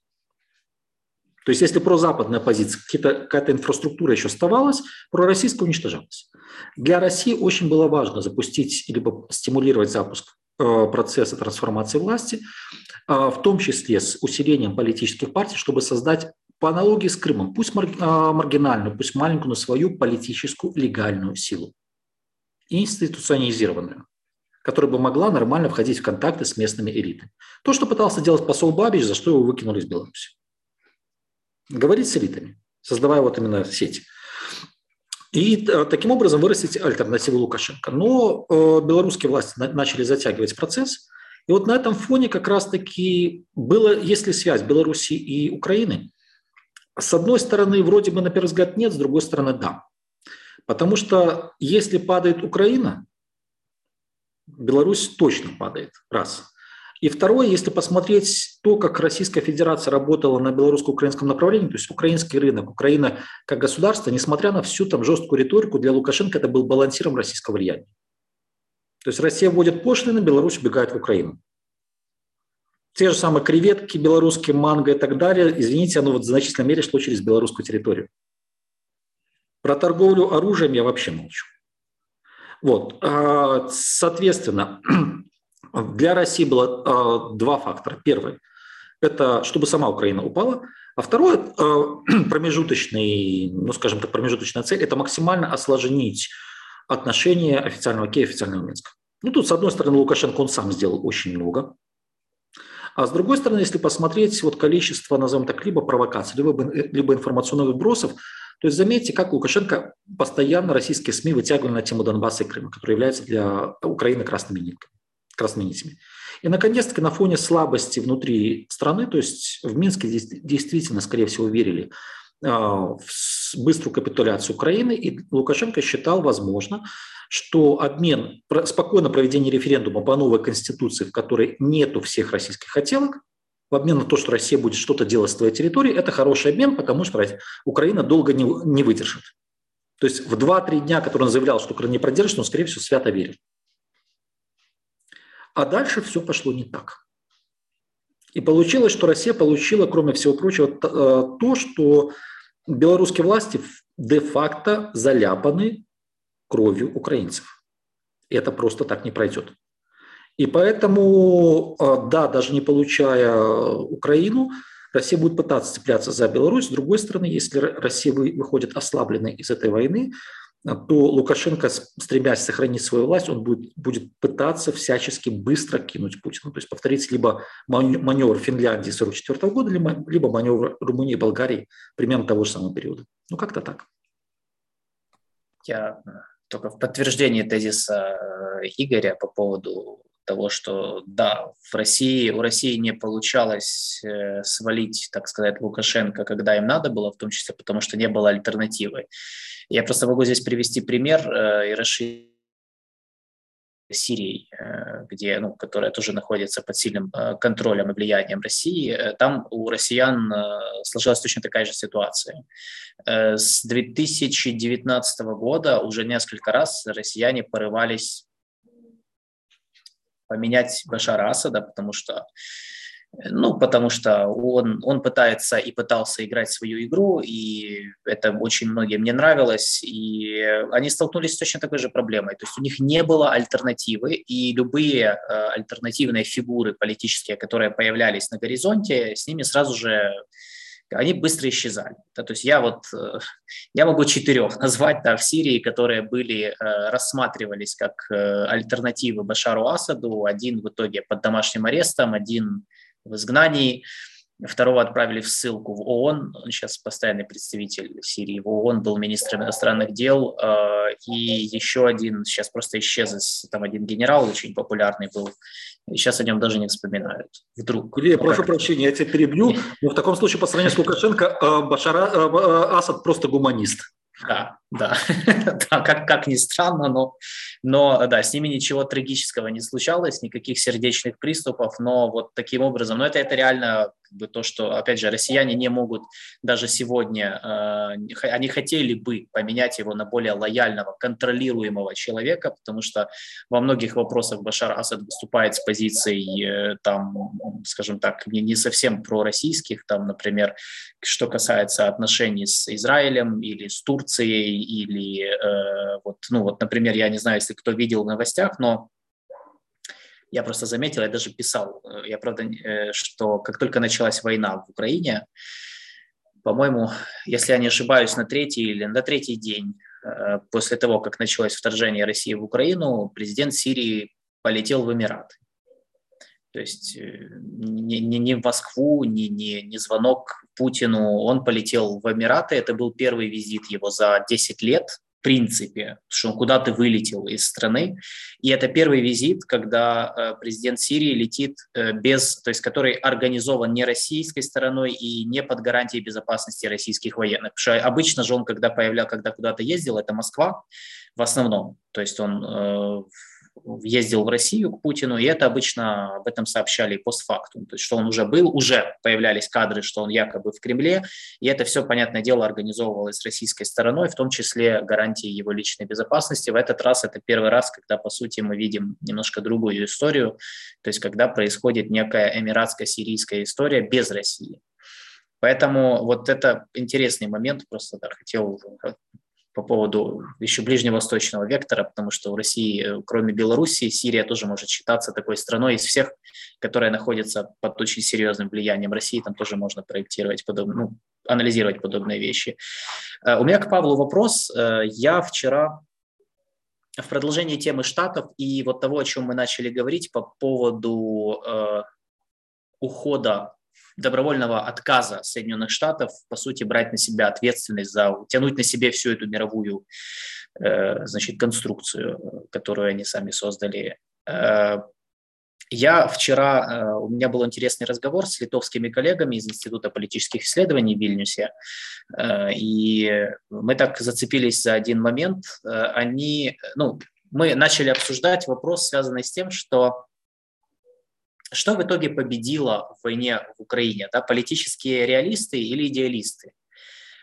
То есть если прозападная позиция, какая-то инфраструктура еще оставалась, пророссийская уничтожалась. Для России очень было важно запустить, либо стимулировать запуск э, процесса трансформации власти, э, в том числе с усилением политических партий, чтобы создать по аналогии с Крымом, пусть э, маргинальную, пусть маленькую, но свою политическую легальную силу, институционализированную, которая бы могла нормально входить в контакты с местными элитами. То, что пытался делать посол Бабич, за что его выкинули из Беларуси говорить с элитами, создавая вот именно сеть. И э, таким образом вырастить альтернативу Лукашенко. Но э, белорусские власти на, начали затягивать процесс. И вот на этом фоне как раз-таки было, если связь Беларуси и Украины, с одной стороны, вроде бы на первый взгляд нет, с другой стороны, да. Потому что если падает Украина, Беларусь точно падает, раз – и второе, если посмотреть то, как Российская Федерация работала на белорусско-украинском направлении, то есть украинский рынок, Украина как государство, несмотря на всю там жесткую риторику, для Лукашенко это был балансиром российского влияния. То есть Россия вводит пошлины, Беларусь убегает в Украину. Те же самые креветки, белорусские манго и так далее, извините, оно вот в значительной мере шло через белорусскую территорию. Про торговлю оружием я вообще молчу. Вот, а, соответственно, Для России было э, два фактора. Первый – это чтобы сама Украина упала, а второй э, промежуточный, ну скажем так, промежуточная цель – это максимально осложнить отношения официального Киева и официального Минска. Ну тут, с одной стороны, Лукашенко он сам сделал очень много, а с другой стороны, если посмотреть вот количество, назовем так, либо провокаций, либо, либо информационных вбросов, то есть заметьте, как Лукашенко постоянно российские СМИ вытягивали на тему Донбасса и Крыма, которые являются для Украины красными нитками красными. И, наконец-таки, на фоне слабости внутри страны, то есть в Минске действительно, скорее всего, верили а, в быструю капитуляцию Украины, и Лукашенко считал возможно, что обмен, спокойное проведение референдума по новой конституции, в которой нету всех российских хотелок, в обмен на то, что Россия будет что-то делать с твоей территорией, это хороший обмен, потому что Украина долго не, не выдержит. То есть в 2-3 дня, которые он заявлял, что Украина не продержится, он, скорее всего, свято верил. А дальше все пошло не так. И получилось, что Россия получила, кроме всего прочего, э, то, что белорусские власти де-факто заляпаны кровью украинцев. Это просто так не пройдет. И поэтому, э, да, даже не получая Украину, Россия будет пытаться цепляться за Беларусь. С другой стороны, если Россия выходит ослабленной из этой войны, то Лукашенко, стремясь сохранить свою власть, он будет, будет пытаться всячески быстро кинуть Путина. То есть повторить либо маневр Финляндии 1944 года, либо маневр Румынии и Болгарии примерно того же самого периода. Ну, как-то так. Я только в подтверждении тезиса э, Игоря по поводу того, что да, в России, у России не получалось э, свалить, так сказать, Лукашенко, когда им надо было, в том числе потому, что не было альтернативы. Я просто могу здесь привести пример э, и расширить Сирией, э, где, ну, которая тоже находится под сильным э, контролем и влиянием России, э, там у россиян сложилась точно такая же ситуация. С 2019 года уже несколько раз россияне порывались поменять Башара Асада, потому что ну, потому что он, он пытается и пытался играть свою игру, и это очень многим не нравилось, и они столкнулись с точно такой же проблемой. То есть у них не было альтернативы, и любые э, альтернативные фигуры политические, которые появлялись на горизонте, с ними сразу же они быстро исчезали. Да, то есть я вот, э, я могу четырех назвать да, в Сирии, которые были, э, рассматривались как э, альтернативы Башару Асаду. Один в итоге под домашним арестом, один в изгнании. Второго отправили в ссылку в ООН, он сейчас постоянный представитель Сирии в ООН, был министром иностранных дел, э, и еще один, сейчас просто исчез, там один генерал очень популярный был, и сейчас о нем даже не вспоминают. Вдруг. Илья, прошу прощения, я тебя перебью, но в таком случае по сравнению с Лукашенко э, Башара, э, Асад просто гуманист. Да, да, да как, как ни странно, но, но да, с ними ничего трагического не случалось, никаких сердечных приступов, но вот таким образом, но это, это реально как бы то, что, опять же, россияне не могут даже сегодня, э, они хотели бы поменять его на более лояльного, контролируемого человека, потому что во многих вопросах Башар Асад выступает с позицией, э, там, скажем так, не, не совсем пророссийских, там, например, что касается отношений с Израилем или с Турцией, или э, вот, ну вот, например, я не знаю, если кто видел в новостях, но я просто заметил, я даже писал, э, я правда, э, что как только началась война в Украине, по-моему, если я не ошибаюсь, на третий или на третий день э, после того, как началось вторжение России в Украину, президент Сирии полетел в Эмираты. То есть не, не, не в Москву, не, не, не звонок Путину, он полетел в Эмираты. Это был первый визит его за 10 лет принципе, что он куда-то вылетел из страны. И это первый визит, когда э, президент Сирии летит э, без, то есть который организован не российской стороной и не под гарантией безопасности российских военных. Потому что обычно же он, когда появлял, когда куда-то ездил, это Москва в основном. То есть он э, ездил в Россию к Путину, и это обычно об этом сообщали постфактум, то есть что он уже был, уже появлялись кадры, что он якобы в Кремле, и это все, понятное дело, организовывалось российской стороной, в том числе гарантии его личной безопасности. В этот раз это первый раз, когда, по сути, мы видим немножко другую историю, то есть когда происходит некая эмиратско-сирийская история без России. Поэтому вот это интересный момент, просто да, хотел по поводу еще ближневосточного вектора, потому что в России, э, кроме Белоруссии, Сирия тоже может считаться такой страной из всех, которая находится под очень серьезным влиянием России, там тоже можно проектировать подобные, ну, анализировать подобные вещи. Э, у меня к Павлу вопрос. Э, я вчера в продолжении темы Штатов и вот того, о чем мы начали говорить по поводу ухода добровольного отказа Соединенных Штатов, по сути, брать на себя ответственность за, тянуть на себе всю эту мировую э, значит, конструкцию, которую они сами создали. Э, Я вчера, э, у меня был интересный разговор с литовскими коллегами из Института политических исследований в Вильнюсе, э, и мы так зацепились за один момент. Э, они, ну, мы начали обсуждать вопрос, связанный с тем, что что в итоге победило в войне в Украине, да, политические реалисты или идеалисты?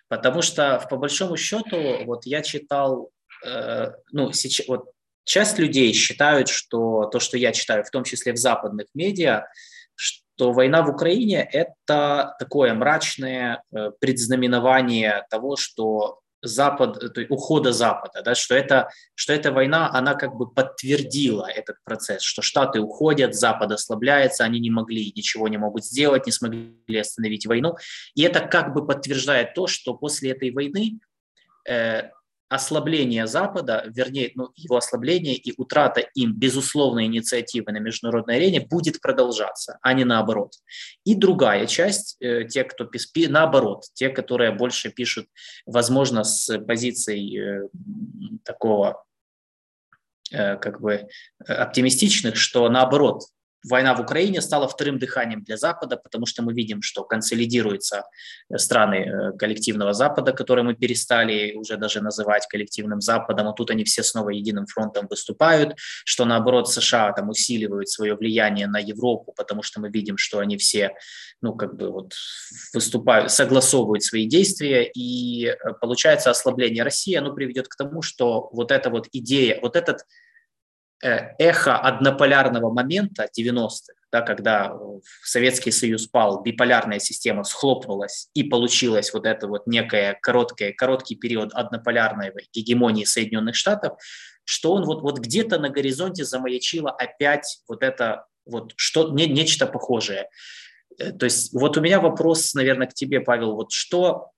Потому что, по большому счету, вот я читал, э, ну, сейчас, вот часть людей считают, что то, что я читаю, в том числе в западных медиа, что война в Украине – это такое мрачное э, предзнаменование того, что Запад, то есть ухода Запада, да, что, это, что эта война, она как бы подтвердила этот процесс, что Штаты уходят, Запад ослабляется, они не могли, ничего не могут сделать, не смогли остановить войну. И это как бы подтверждает то, что после этой войны э, ослабление Запада, вернее, ну, его ослабление и утрата им безусловной инициативы на международной арене будет продолжаться, а не наоборот. И другая часть, э, те, кто пишет, наоборот, те, которые больше пишут, возможно, с позицией э, такого э, как бы оптимистичных, что наоборот, война в Украине стала вторым дыханием для Запада, потому что мы видим, что консолидируются э, страны э, коллективного Запада, которые мы перестали уже даже называть коллективным Западом, а тут они все снова единым фронтом выступают, что наоборот США там усиливают свое влияние на Европу, потому что мы видим, что они все, ну как бы вот выступают, согласовывают свои действия, и э, получается ослабление России, оно приведет к тому, что вот эта вот идея, вот этот эхо однополярного момента 90-х, да, когда Советский Союз пал, биполярная система схлопнулась и получилась вот это вот некая короткая, короткий период однополярной гегемонии Соединенных Штатов, что он вот, вот где-то на горизонте замаячило опять вот это вот что, не, нечто похожее. Э, то есть вот у меня вопрос, наверное, к тебе, Павел, вот что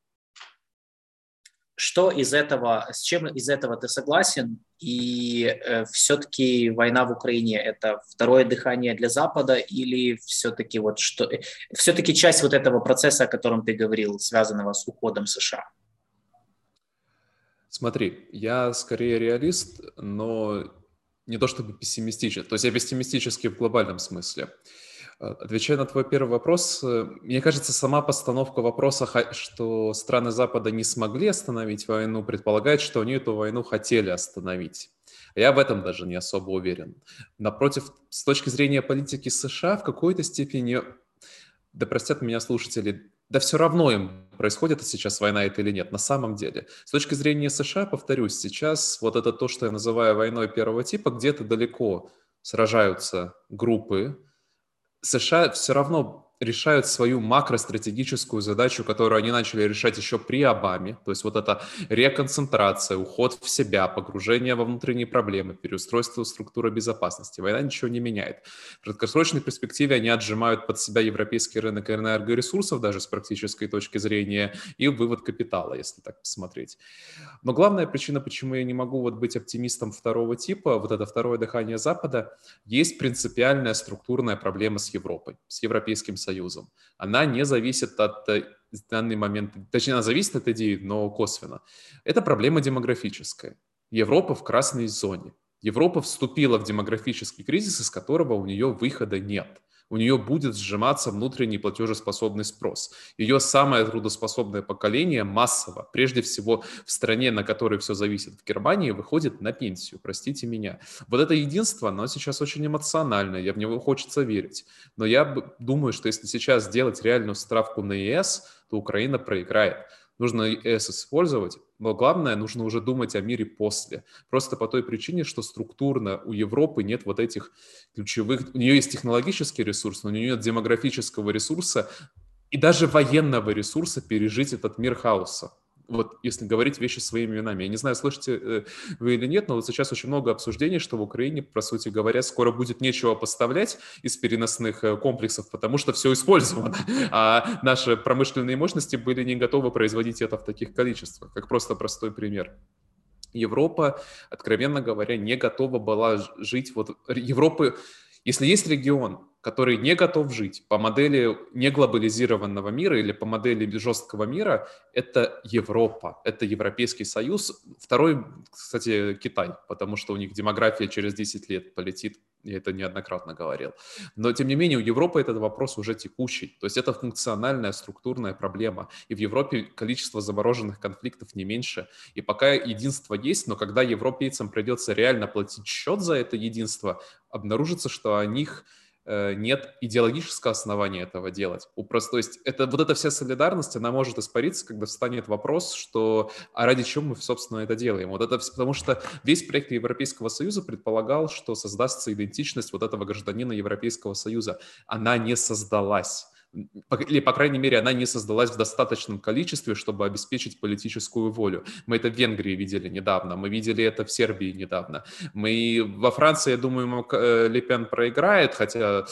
что из этого, с чем из этого ты согласен? И э, все-таки война в Украине – это второе дыхание для Запада или все-таки вот что, э, все-таки часть вот этого процесса, о котором ты говорил, связанного с уходом США? Смотри, я скорее реалист, но не то чтобы пессимистичен. То есть я пессимистический в глобальном смысле. Э, отвечая на твой первый вопрос, э, мне кажется, сама постановка вопроса, что страны Запада не смогли остановить войну, предполагает, что они эту войну хотели остановить. Я в этом даже не особо уверен. Напротив, с точки зрения политики США, в какой-то степени, да простят меня слушатели, да все равно им происходит сейчас война это или нет, на самом деле. С точки зрения США, повторюсь, сейчас вот это то, что я называю войной первого типа, где-то далеко сражаются группы, США все равно решают свою макростратегическую задачу, которую они начали решать еще при Обаме, то есть вот эта реконцентрация, уход в себя, погружение во внутренние проблемы, переустройство структуры безопасности. Война ничего не меняет. В краткосрочной перспективе они отжимают под себя европейский рынок энергоресурсов, даже с практической точки зрения, и вывод капитала, если так посмотреть. Но главная причина, почему я не могу вот быть оптимистом второго типа, вот это второе дыхание Запада, есть принципиальная структурная проблема с Европой, с Европейским Союзом, она не зависит от э, данный момент, точнее, она зависит от идеи, но косвенно. Это проблема демографическая. Европа в красной зоне. Европа вступила в демографический кризис, из которого у нее выхода нет у нее будет сжиматься внутренний платежеспособный спрос. Ее самое трудоспособное поколение массово, прежде всего в стране, на которой все зависит, в Германии, выходит на пенсию, простите меня. Вот это единство, оно сейчас очень эмоциональное, я в него хочется верить. Но я думаю, что если сейчас сделать реальную ставку на ЕС, то Украина проиграет нужно ES использовать, но главное, нужно уже думать о мире после. Просто по той причине, что структурно у Европы нет вот этих ключевых... У нее есть технологический ресурс, но у нее нет демографического ресурса и даже военного ресурса пережить этот мир хаоса вот если говорить вещи своими именами. Я не знаю, слышите э, вы или нет, но вот сейчас очень много обсуждений, что в Украине, по сути говоря, скоро будет нечего поставлять из переносных э, комплексов, потому что все использовано, а наши промышленные мощности были не готовы производить это в таких количествах, как просто простой пример. Европа, откровенно говоря, не готова была жить. Вот Европы, если есть регион, который не готов жить по модели неглобализированного мира или по модели жесткого мира, это Европа, это Европейский Союз. Второй, кстати, Китай, потому что у них демография через 10 лет полетит я это неоднократно говорил. Но, тем не менее, у Европы этот вопрос уже текущий. То есть это функциональная, структурная проблема. И в Европе количество замороженных конфликтов не меньше. И пока единство есть, но когда европейцам придется реально платить счет за это единство, обнаружится, что о них нет идеологического основания этого делать. Просто, то есть это, вот эта вся солидарность, она может испариться, когда встанет вопрос, что а ради чего мы, собственно, это делаем. Вот это, потому что весь проект Европейского Союза предполагал, что создастся идентичность вот этого гражданина Европейского Союза. Она не создалась или, по крайней мере, она не создалась в достаточном количестве, чтобы обеспечить политическую волю. Мы это в Венгрии видели недавно, мы видели это в Сербии недавно. Мы во Франции, я думаю, э, Лепен проиграет, хотя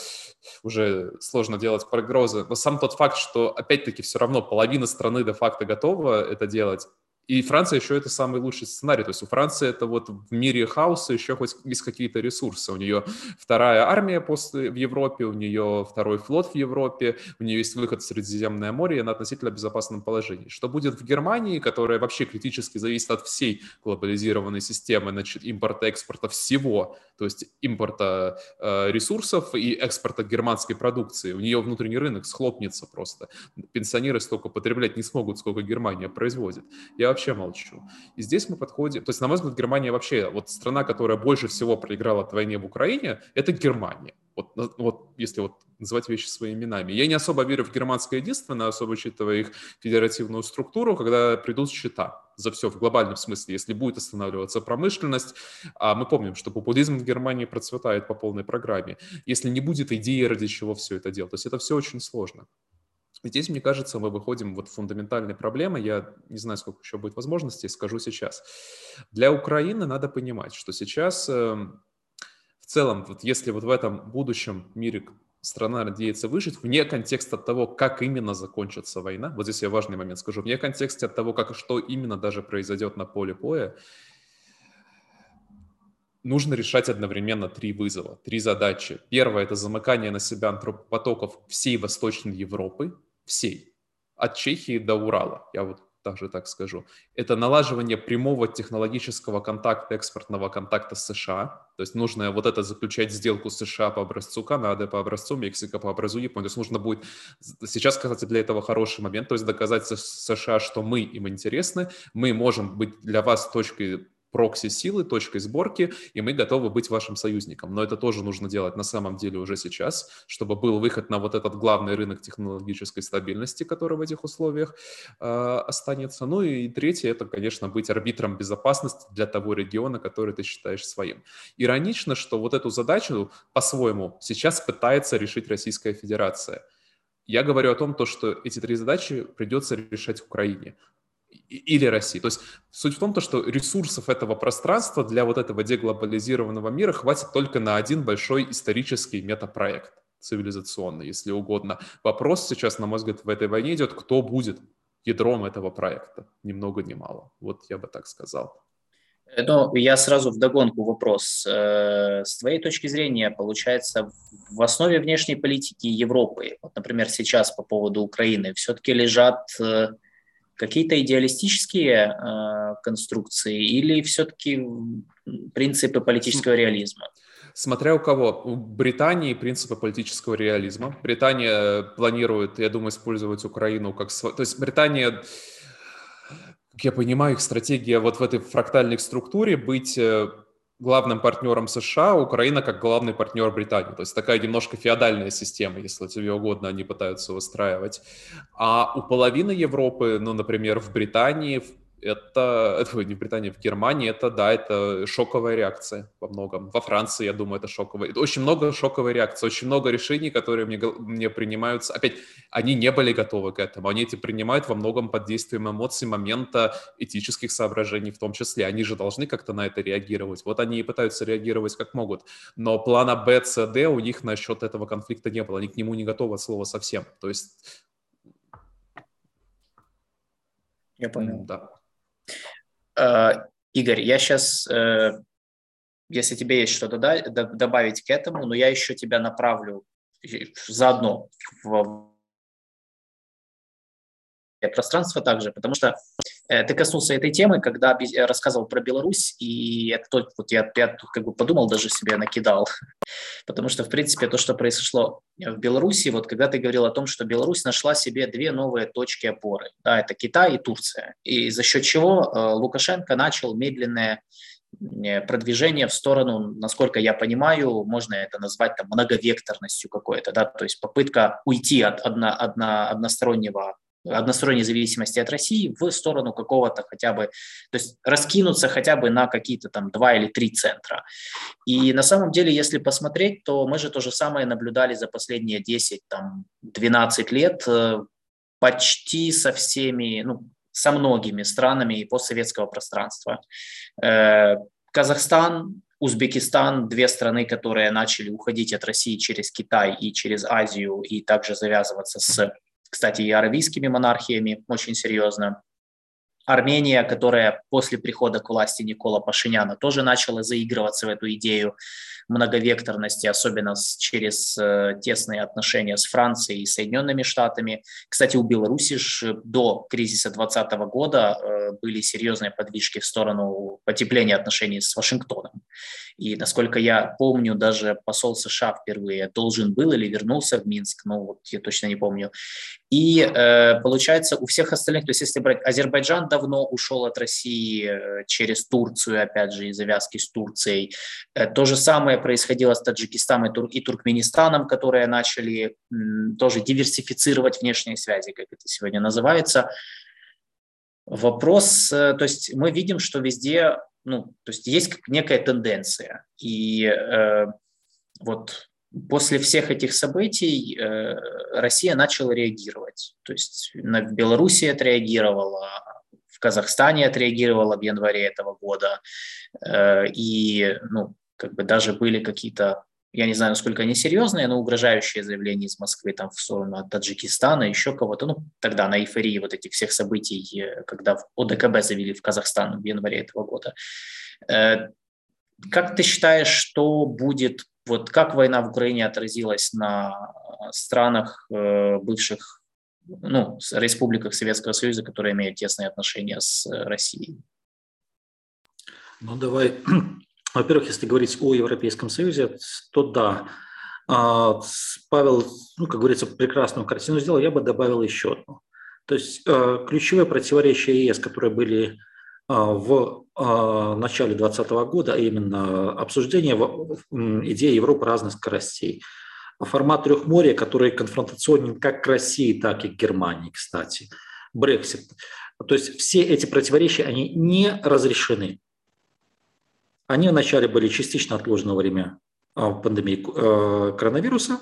уже сложно делать прогнозы, но сам тот факт, что опять-таки все равно половина страны де-факто готова это делать, и Франция еще это самый лучший сценарий. То есть у Франции это вот в мире хаоса еще хоть есть какие-то ресурсы. У нее вторая армия после, в Европе, у нее второй флот в Европе, у нее есть выход в Средиземное море, и она относительно безопасном положении. Что будет в Германии, которая вообще критически зависит от всей глобализированной системы значит, импорта-экспорта всего, то есть импорта э, ресурсов и экспорта германской продукции. У нее внутренний рынок схлопнется просто. Пенсионеры столько потреблять не смогут, сколько Германия производит. Я вообще молчу. И здесь мы подходим... То есть, на мой взгляд, Германия вообще... Вот страна, которая больше всего проиграла от войне в Украине, это Германия. Вот, вот если вот называть вещи своими именами. Я не особо верю в германское единство, но особо учитывая их федеративную структуру, когда придут счета за все в глобальном смысле, если будет останавливаться промышленность. А мы помним, что популизм в Германии процветает по полной программе. Если не будет идеи, ради чего все это делать. То есть это все очень сложно. Здесь, мне кажется, мы выходим вот фундаментальной проблемы. Я не знаю, сколько еще будет возможностей, скажу сейчас. Для Украины надо понимать, что сейчас эм, в целом, вот если вот в этом будущем мире страна надеется выжить, вне контекста того, как именно закончится война, вот здесь я важный момент скажу, вне контекста того, как, что именно даже произойдет на поле боя, нужно решать одновременно три вызова, три задачи. Первое – это замыкание на себя антропопотоков всей Восточной Европы, всей, от Чехии до Урала, я вот также так скажу. Это налаживание прямого технологического контакта, экспортного контакта с США. То есть нужно вот это заключать сделку с США по образцу Канады, по образцу Мексика, по образцу Японии. То есть нужно будет сейчас, кстати, для этого хороший момент, то есть доказать США, что мы им интересны, мы можем быть для вас точкой прокси-силы, точкой сборки, и мы готовы быть вашим союзником. Но это тоже нужно делать на самом деле уже сейчас, чтобы был выход на вот этот главный рынок технологической стабильности, который в этих условиях э, останется. Ну и третье, это, конечно, быть арбитром безопасности для того региона, который ты считаешь своим. Иронично, что вот эту задачу по-своему сейчас пытается решить Российская Федерация. Я говорю о том, то, что эти три задачи придется решать Украине или России. То есть суть в том, то, что ресурсов этого пространства для вот этого деглобализированного мира хватит только на один большой исторический метапроект цивилизационный, если угодно. Вопрос сейчас, на мой взгляд, в этой войне идет, кто будет ядром этого проекта, ни много ни мало. Вот я бы так сказал. Ну, я сразу в догонку вопрос. Э, с твоей точки зрения, получается, в основе внешней политики Европы, вот, например, сейчас по поводу Украины, все-таки лежат э, какие-то идеалистические э, конструкции или все-таки принципы политического реализма? Смотря у кого. У Британии принципы политического реализма. Британия планирует, я думаю, использовать Украину как... То есть Британия, как я понимаю, их стратегия вот в этой фрактальной структуре быть э, главным партнером США, Украина как главный партнер Британии. То есть такая немножко феодальная система, если тебе угодно, они пытаются выстраивать. А у половины Европы, ну, например, в Британии, это, это не в Британии, в Германии, это, да, это шоковая реакция во многом. Во Франции, я думаю, это шоковая. Очень много шоковой реакции, очень много решений, которые мне, мне принимаются. Опять, они не были готовы к этому. Они эти принимают во многом под действием эмоций, момента, этических соображений в том числе. Они же должны как-то на это реагировать. Вот они и пытаются реагировать как могут. Но плана Б, С, Д у них насчет этого конфликта не было. Они к нему не готовы от слова совсем. То есть... Я понял. Да. Э, Игорь, я сейчас, э, если тебе есть что-то добавить к этому, но я еще тебя направлю заодно в пространство также, потому что ты коснулся этой темы, когда рассказывал про Беларусь, и это то, вот я, я как бы подумал, даже себе накидал, потому что, в принципе, то, что произошло в Беларуси, вот когда ты говорил о том, что Беларусь нашла себе две новые точки опоры, да, это Китай и Турция, и за счет чего э, Лукашенко начал медленное э, продвижение в сторону, насколько я понимаю, можно это назвать там многовекторностью какой-то, да, то есть попытка уйти от одно, одно, одностороннего односторонней зависимости от России в сторону какого-то хотя бы, то есть раскинуться хотя бы на какие-то там два или три центра. И на самом деле, если посмотреть, то мы же то же самое наблюдали за последние 10, там, 12 лет э, почти со всеми, ну, со многими странами и постсоветского пространства. Э, Казахстан, Узбекистан, две страны, которые начали уходить от России через Китай и через Азию и также завязываться с кстати, и аравийскими монархиями очень серьезно. Армения, которая после прихода к власти Никола Пашиняна тоже начала заигрываться в эту идею многовекторности, особенно с, через э, тесные отношения с Францией и Соединенными Штатами. Кстати, у Беларуси же до кризиса 2020 года э, были серьезные подвижки в сторону потепления отношений с Вашингтоном. И, насколько я помню, даже посол США впервые должен был или вернулся в Минск, ну вот я точно не помню. И э, получается у всех остальных, то есть если брать Азербайджан давно ушел от России э, через Турцию, опять же, из завязки с Турцией. Э, то же самое происходило с Таджикистаном и, Тур и Туркменистаном, которые начали тоже диверсифицировать внешние связи, как это сегодня называется. Вопрос, э, то есть мы видим, что везде ну, то есть есть некая тенденция. И э, вот после всех этих событий э, Россия начала реагировать. То есть на, Беларуси отреагировала, в Казахстане отреагировала в январе этого года. Э, и ну, как бы даже были какие-то я не знаю, насколько они серьезные, но угрожающие заявления из Москвы там в сторону Таджикистана, еще кого-то, ну, тогда на эйфории вот этих всех событий, э, когда ОДКБ завели в Казахстан в январе этого года. Э, как ты считаешь, что будет, вот как война в Украине отразилась на странах э, бывших, ну, республиках Советского Союза, которые имеют тесные отношения с Россией? Ну, давай во-первых, если говорить о Европейском Союзе, то да, а, Павел, ну, как говорится, прекрасную картину сделал, я бы добавил еще одну. То есть а, ключевые противоречия ЕС, которые были а, в начале 2020 года, а именно обсуждение идеи Европы разных скоростей. Формат трехморья, который конфронтационен как к России, так и к Германии, кстати. Брексит. То есть все эти противоречия, они не разрешены. Они вначале были частично отложены во время а, пандемии э, коронавируса,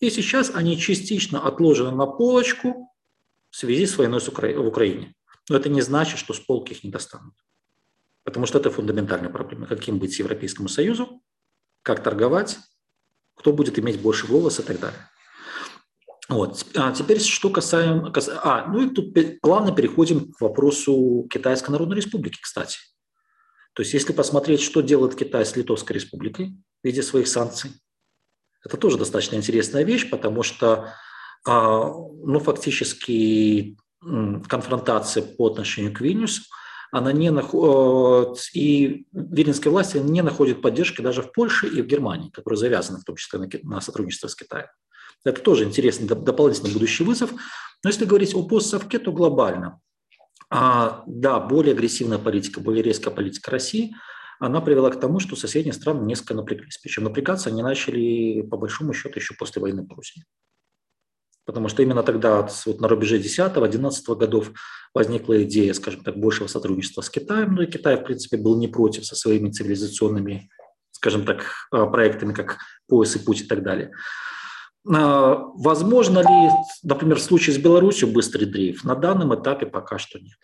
и сейчас они частично отложены на полочку в связи с войной в Украине. Но это не значит, что с полки их не достанут. Потому что это фундаментальная проблема. Каким быть Европейскому Союзу, как торговать, кто будет иметь больше голоса и так далее. Вот. А теперь, что касаемо... А, ну и тут плавно переходим к вопросу Китайской Народной Республики, кстати. То есть если посмотреть, что делает Китай с Литовской республикой в виде своих санкций, это тоже достаточно интересная вещь, потому что а, ну, фактически конфронтация по отношению к Вильнюсу, она не наход... Э, и виленские власти не находят поддержки даже в Польше и в Германии, которые завязаны в том числе на сотрудничество с Китаем. Это тоже интересный дополнительный будущий вызов. Но если говорить о постсовке, то глобально. А, да, более агрессивная политика, более резкая политика России, она привела к тому, что соседние страны несколько напряглись. Причем напрягаться они начали, по большому счету, еще после войны Грузии. Потому что именно тогда, вот на рубеже 10-11 годов, возникла идея, скажем так, большего сотрудничества с Китаем. Ну и Китай, в принципе, был не против со своими цивилизационными, скажем так, а, проектами, как пояс и путь и так далее. А, возможно ли, например, в случае с Беларусью быстрый дрейф? На данном этапе пока что нет.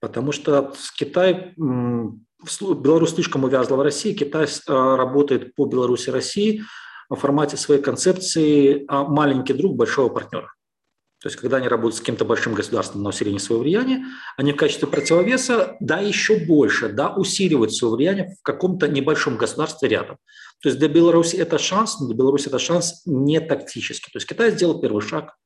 Потому что Китай, Беларусь слишком увязла в России, Китай а, работает по Беларуси России в формате своей концепции а маленький друг большого партнера. То есть, когда они работают с каким-то большим государством на усиление своего влияния, они в качестве противовеса, да, еще больше, да, усиливают свое влияние в каком-то небольшом государстве рядом. То есть для Беларуси это шанс, но для Беларуси это шанс не тактический. То есть Китай сделал первый шаг,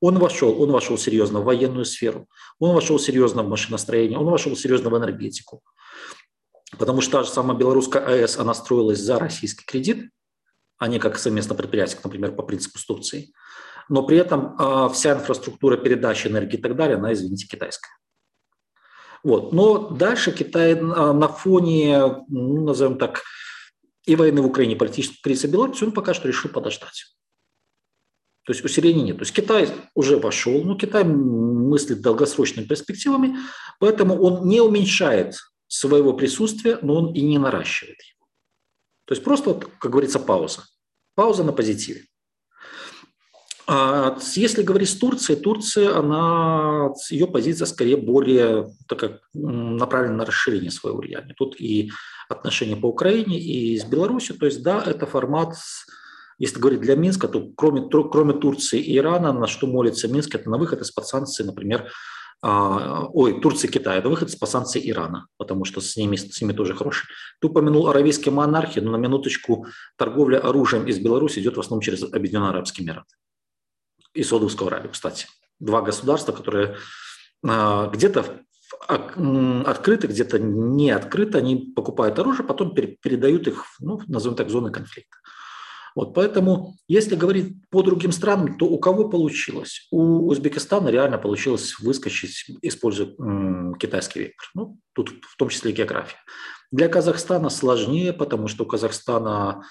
Он вошел, он вошел серьезно в военную сферу, он вошел серьезно в машиностроение, он вошел серьезно в энергетику. Потому что та же самая белорусская АЭС, она строилась за российский кредит, а не как совместное предприятие, например, по принципу с Турцией. Но при этом э, вся инфраструктура передачи энергии и так далее, она, извините, китайская. Вот. Но дальше Китай на фоне, ну, назовем так, и войны в Украине, и политической кризиса Беларуси, он пока что решил подождать. То есть усиления нет. То есть Китай уже вошел, но Китай мыслит долгосрочными перспективами, поэтому он не уменьшает своего присутствия, но он и не наращивает его. То есть просто, как говорится, пауза. Пауза на позитиве. А если говорить с Турцией, Турция, она, ее позиция скорее более так направлена на расширение своего влияния. Тут и отношения по Украине, и с Беларусью. То есть, да, это формат, если говорить для Минска, то кроме, кроме Турции и Ирана, на что молится Минск, это на выход из-под санкций, например, а, ой, Турции и Китая, это выход из-под санкций Ирана, потому что с ними, с ними тоже хороший. Ты упомянул аравийские монархии, но на минуточку торговля оружием из Беларуси идет в основном через Объединенные Арабские Эмираты и Саудовскую Аравию, кстати. Два государства, которые а, где-то открыты, где-то не открыты, они покупают оружие, потом передают их, ну, назовем так, зоны конфликта. Вот, поэтому, если говорить по другим странам, то у кого получилось? У Узбекистана реально получилось выскочить, используя китайский вектор. Ну, тут в том числе и география. Для Казахстана сложнее, потому что у Казахстана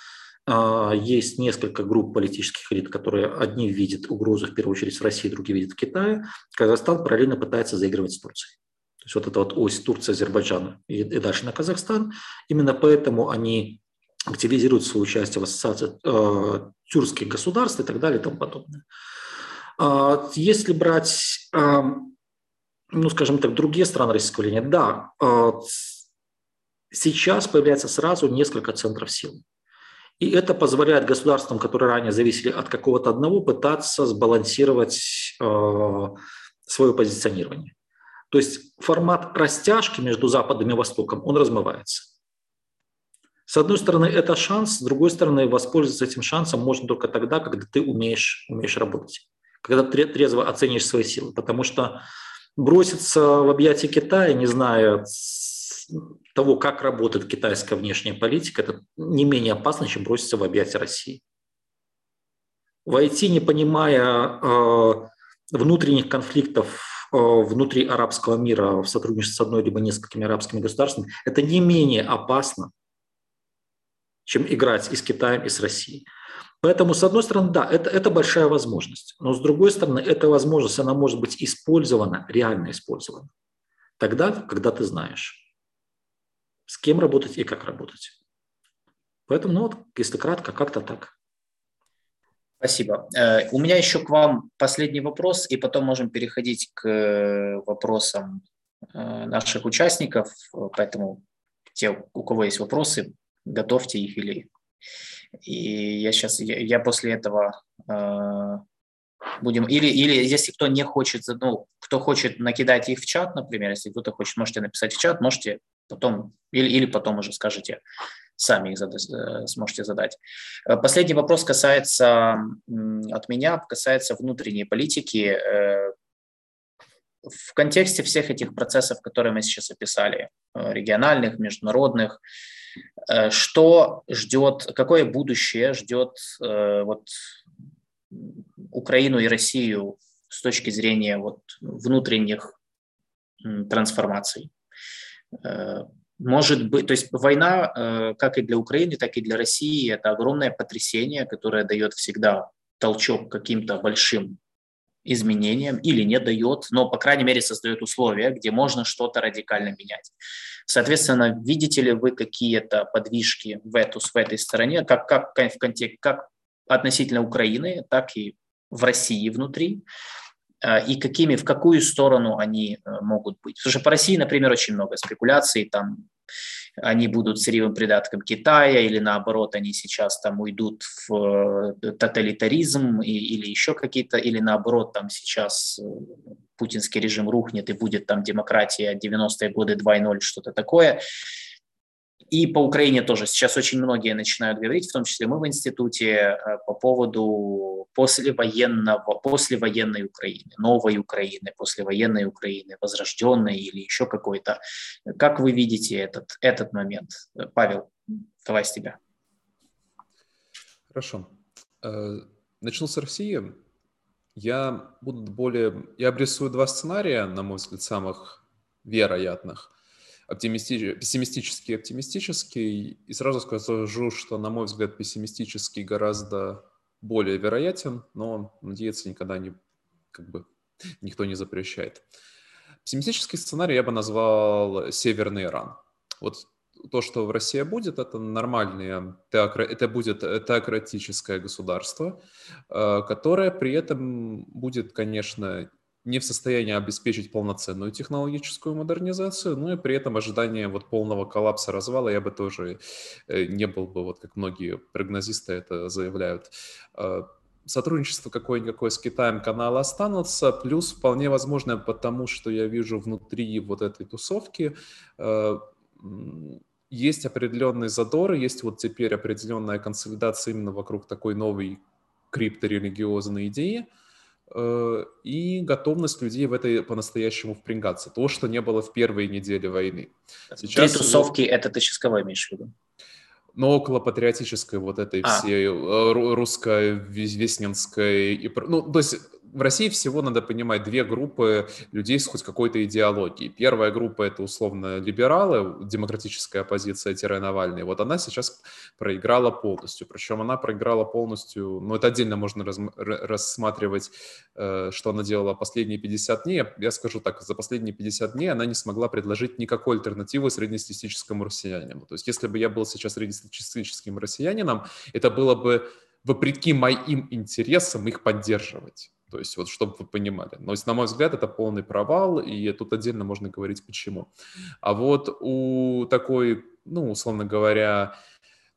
есть несколько групп политических элит, которые одни видят угрозу в первую очередь в России, другие видят в Китае. Казахстан параллельно пытается заигрывать с Турцией. То есть вот эта вот ось Турция, Азербайджан и, и дальше на Казахстан. Именно поэтому они активизируют свое участие в ассоциации э, тюркских государств и так далее и тому подобное. Э, если брать, э, ну, скажем так, другие страны российского влияния, да, э, сейчас появляется сразу несколько центров сил. И это позволяет государствам, которые ранее зависели от какого-то одного, пытаться сбалансировать э, свое позиционирование. То есть формат растяжки между Западом и Востоком, он размывается. С одной стороны, это шанс, с другой стороны, воспользоваться этим шансом можно только тогда, когда ты умеешь, умеешь работать, когда ты трезво оценишь свои силы. Потому что броситься в объятия Китая, не зная того, как работает китайская внешняя политика, это не менее опасно, чем броситься в объятия России. Войти, не понимая э, внутренних конфликтов э, внутри арабского мира в сотрудничестве с одной либо несколькими арабскими государствами, это не менее опасно, чем играть и с Китаем, и с Россией. Поэтому, с одной стороны, да, это, это большая возможность. Но с другой стороны, эта возможность, она может быть использована, реально использована. Тогда, когда ты знаешь, с кем работать и как работать. Поэтому, ну вот, если кратко, как-то так. Спасибо. Э, у меня еще к вам последний вопрос, и потом можем переходить к э, вопросам э, наших участников. Поэтому те, у кого есть вопросы, готовьте их или и я сейчас я, я после этого будем или или если кто не хочет ну кто хочет накидать их в чат например если кто-то хочет можете написать в чат можете потом или, или потом уже скажете, сами их задать, э, сможете задать. Э, последний вопрос касается от меня, касается внутренней политики. Э, в контексте всех этих процессов, которые мы сейчас описали, региональных, международных, что ждет, какое будущее ждет вот Украину и Россию с точки зрения вот внутренних трансформаций? Э, может быть, то есть война, э, как и для Украины, так и для России, это огромное потрясение, которое дает всегда толчок каким-то большим изменениям или не дает, но, по крайней мере, создает условия, где можно что-то радикально менять. Соответственно, видите ли вы какие-то подвижки в, эту, в этой стороне, как, как, в контексте, как относительно Украины, так и в России внутри, и какими, в какую сторону они э, могут быть. Потому что по России, например, очень много спекуляций, там они будут сырьевым придатком Китая или наоборот они сейчас там уйдут в э, тоталитаризм и, или еще какие-то, или наоборот там сейчас путинский режим рухнет и будет там демократия 90-е годы 2.0, что-то такое. И по Украине тоже. Сейчас очень многие начинают говорить, в том числе мы в институте, э, по поводу послевоенного, послевоенной Украины, новой Украины, послевоенной Украины, возрожденной или еще какой-то. Как вы видите этот, этот момент? Павел, давай с тебя. Хорошо. Э, начну с России. Я буду более... Я обрисую два сценария, на мой взгляд, самых вероятных – оптимисти... пессимистический оптимистический. И сразу скажу, что, на мой взгляд, пессимистический гораздо более вероятен, но надеяться никогда не, как бы, никто не запрещает. Пессимистический сценарий я бы назвал Северный Иран. Вот то, что в России будет, это нормальное, это будет теократическое государство, э, которое при этом будет, конечно, не в состоянии обеспечить полноценную технологическую модернизацию, ну и при этом ожидание вот полного коллапса, развала я бы тоже э, не был бы, вот как многие прогнозисты это заявляют. А, сотрудничество какое-никакое с Китаем канала останутся, плюс вполне возможно, потому что я вижу внутри вот этой тусовки э, есть определенный задор, есть вот теперь определенная консолидация именно вокруг такой новой крипторелигиозной идеи, Э, и готовность людей в это по-настоящему впрягаться. То, что не было в первые недели войны. Сейчас... Три тусовки, это ты сейчас кого имеешь в виду? но около патриотической вот этой а. всей э, русской, весненской, и, ну, то есть в России всего надо понимать две группы людей с хоть какой-то идеологией. Первая группа это условно либералы, демократическая оппозиция-Навальный. Вот она сейчас проиграла полностью. Причем она проиграла полностью, ну это отдельно можно раз, рассматривать, э, что она делала последние 50 дней. Я скажу так, за последние 50 дней она не смогла предложить никакой альтернативы среднестатистическому россиянину. То есть если бы я был сейчас среднестатистическим россиянином, это было бы вопреки моим интересам их поддерживать. То есть вот чтобы вы понимали. Но, на мой взгляд, это полный провал, и тут отдельно можно говорить почему. А вот у такой, ну, условно говоря,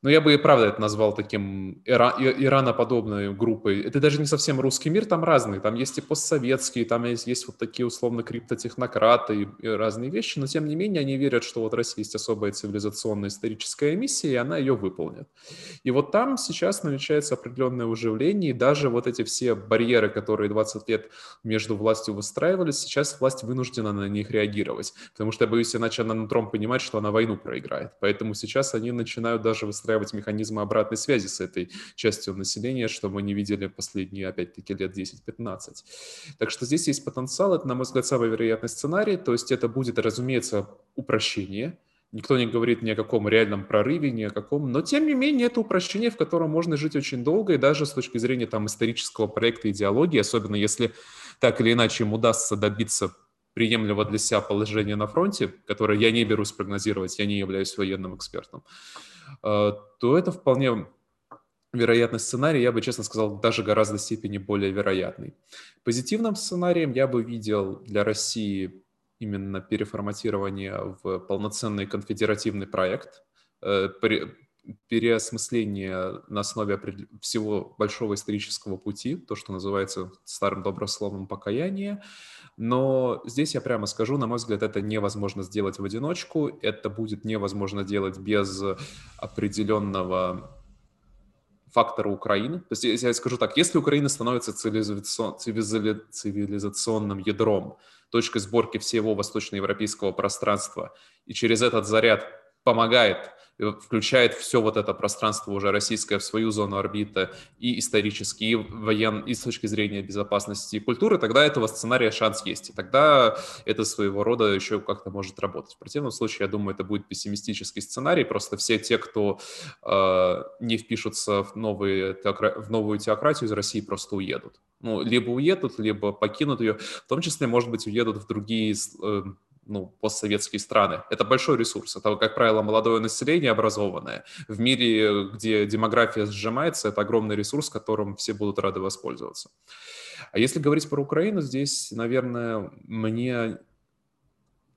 но я бы и правда это назвал таким ира- ираноподобной группой. Это даже не совсем русский мир, там разные. Там есть и постсоветские, там есть, есть вот такие условно криптотехнократы и, и разные вещи, но тем не менее они верят, что вот Россия есть особая цивилизационная историческая миссия, и она ее выполнит. И вот там сейчас намечается определенное уживление, и даже вот эти все барьеры, которые 20 лет между властью выстраивались, сейчас власть вынуждена на них реагировать. Потому что, я боюсь, иначе она нутром понимает, что она войну проиграет. Поэтому сейчас они начинают даже выстраивать выстраивать механизмы обратной связи с этой частью населения, что мы не видели последние, опять-таки, лет 10-15. Так что здесь есть потенциал, это, на мой взгляд, самый вероятный сценарий, то есть это будет, разумеется, упрощение, Никто не говорит ни о каком реальном прорыве, ни о каком, но тем не менее это упрощение, в котором можно жить очень долго, и даже с точки зрения там исторического проекта идеологии, особенно если так или иначе им удастся добиться приемлемого для себя положения на фронте, которое я не берусь прогнозировать, я не являюсь военным экспертом, то это вполне вероятный сценарий, я бы, честно сказал, даже гораздо степени более вероятный. Позитивным сценарием я бы видел для России именно переформатирование в полноценный конфедеративный проект, э, переосмысление на основе всего большого исторического пути, то, что называется старым добрословным покаяние, но здесь я прямо скажу, на мой взгляд, это невозможно сделать в одиночку, это будет невозможно делать без определенного фактора Украины. То есть я скажу так, если Украина становится цивилизационным ядром, точкой сборки всего восточноевропейского пространства, и через этот заряд помогает включает все вот это пространство уже российское в свою зону орбиты и исторически, и воен, и с точки зрения безопасности и культуры, тогда этого сценария шанс есть. И тогда это своего рода еще как-то может работать. В противном случае, я думаю, это будет пессимистический сценарий. Просто все те, кто э, не впишутся в, новые, в новую теократию из России, просто уедут. Ну, либо уедут, либо покинут ее. В том числе, может быть, уедут в другие э, ну, постсоветские страны. Это большой ресурс. Это, как правило, молодое население образованное. В мире, где демография сжимается, это огромный ресурс, которым все будут рады воспользоваться. А если говорить про Украину, здесь, наверное, мне...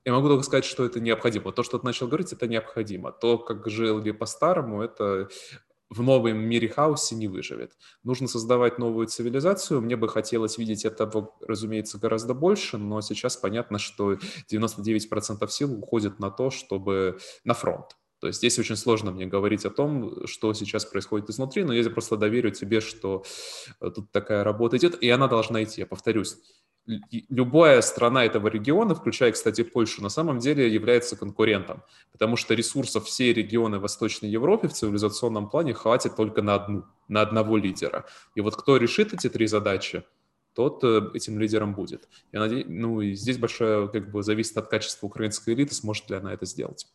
Я могу только сказать, что это необходимо. То, что ты начал говорить, это необходимо. То, как жили по-старому, это в новом мире хаосе не выживет. Нужно создавать новую цивилизацию. Мне бы хотелось видеть этого, разумеется, гораздо больше, но сейчас понятно, что 99% сил уходит на то, чтобы на фронт. То есть здесь очень сложно мне говорить о том, что сейчас происходит изнутри, но я просто доверю тебе, что э, тут такая работа идет, и она должна идти, я повторюсь. Любая страна этого региона, включая, кстати, Польшу, на самом деле является конкурентом, потому что ресурсов все регионы Восточной Европы в цивилизационном плане хватит только на одну, на одного лидера. И вот кто решит эти три задачи, тот э, этим лидером будет. Я надеюсь, ну и здесь большое как бы зависит от качества украинской элиты, сможет ли она это сделать.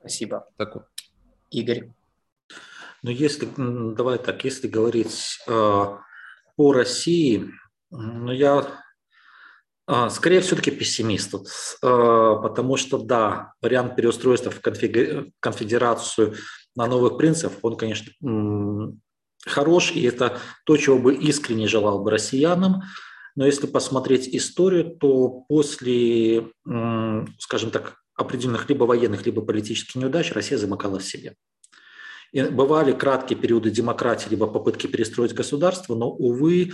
Спасибо. Так. Игорь. Ну, если, давай так, если говорить э, о России, ну, я э, скорее все-таки пессимист э, потому что, да, вариант переустройства в конфедерацию на новых принципах, он, конечно, хорош, и это то, чего бы искренне желал бы россиянам. Но если посмотреть историю, то после, скажем так, определенных либо военных, либо политических неудач Россия замыкала в себе. И бывали краткие периоды демократии, либо попытки перестроить государство, но, увы,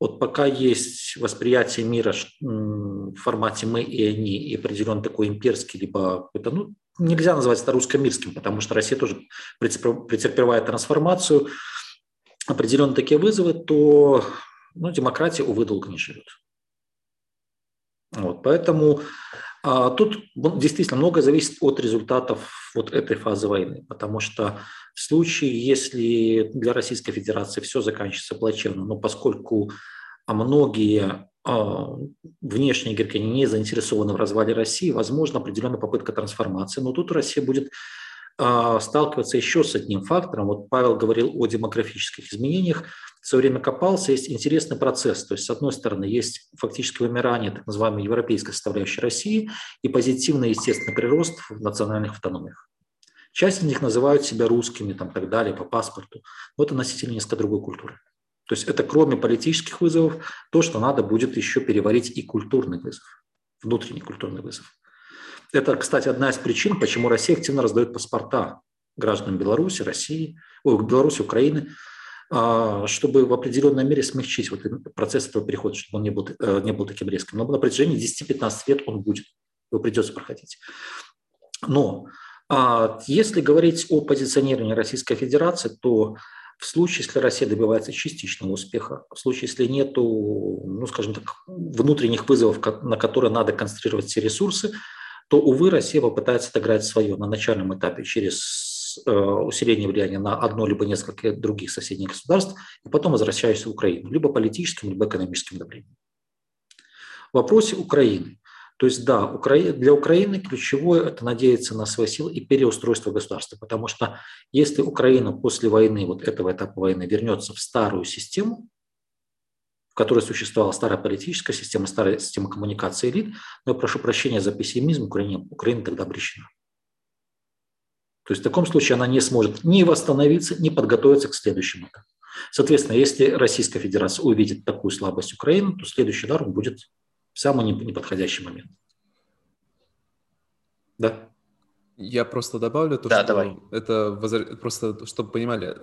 вот пока есть восприятие мира в формате «мы» и «они», и определен такой имперский, либо это, ну, нельзя назвать это русско-мирским, потому что Россия тоже претерпевает трансформацию, определенные такие вызовы, то ну, демократия, увы, долго не живет. Вот, поэтому тут действительно многое зависит от результатов вот этой фазы войны, потому что в случае, если для Российской Федерации все заканчивается плачевно, но поскольку многие а, внешние игроки не заинтересованы в развале России, возможно определенная попытка трансформации, но тут Россия будет а, сталкиваться еще с одним фактором. Вот Павел говорил о демографических изменениях. В свое время копался, есть интересный процесс. То есть, с одной стороны, есть фактически вымирание так называемой европейской составляющей России и позитивный естественный прирост в национальных автономиях. Часть из них называют себя русскими, там, так далее, по паспорту. Но это носители несколько другой культуры. То есть это кроме политических вызовов, то, что надо будет еще переварить и культурный вызов, внутренний культурный вызов. Это, кстати, одна из причин, почему Россия активно раздает паспорта гражданам Беларуси, России, ой, Беларуси, Украины, чтобы в определенной мере смягчить вот процесс этого перехода, чтобы он не был, э, не был таким резким. Но на протяжении 10-15 лет он будет, его придется проходить. Но а, если говорить о позиционировании Российской Федерации, то в случае, если Россия добивается частичного успеха, в случае, если нет, ну, скажем так, внутренних вызовов, на которые надо концентрировать все ресурсы, то, увы, Россия попытается отыграть свое на начальном этапе через усиление влияния на одно либо несколько других соседних государств, и потом возвращаясь в Украину, либо политическим, либо экономическим давлением. В вопросе Украины. То есть да, для Украины ключевое – это надеяться на свои силы и переустройство государства, потому что если Украина после войны, вот этого этапа войны, вернется в старую систему, в которой существовала старая политическая система, старая система коммуникации элит, но я прошу прощения за пессимизм, Украина, Украина тогда обречена. То есть в таком случае она не сможет ни восстановиться, ни подготовиться к следующему этапу. Соответственно, если Российская Федерация увидит такую слабость Украины, то следующий удар будет в самый неподходящий момент. Да? Я просто добавлю то, да, что давай. это просто, чтобы понимали,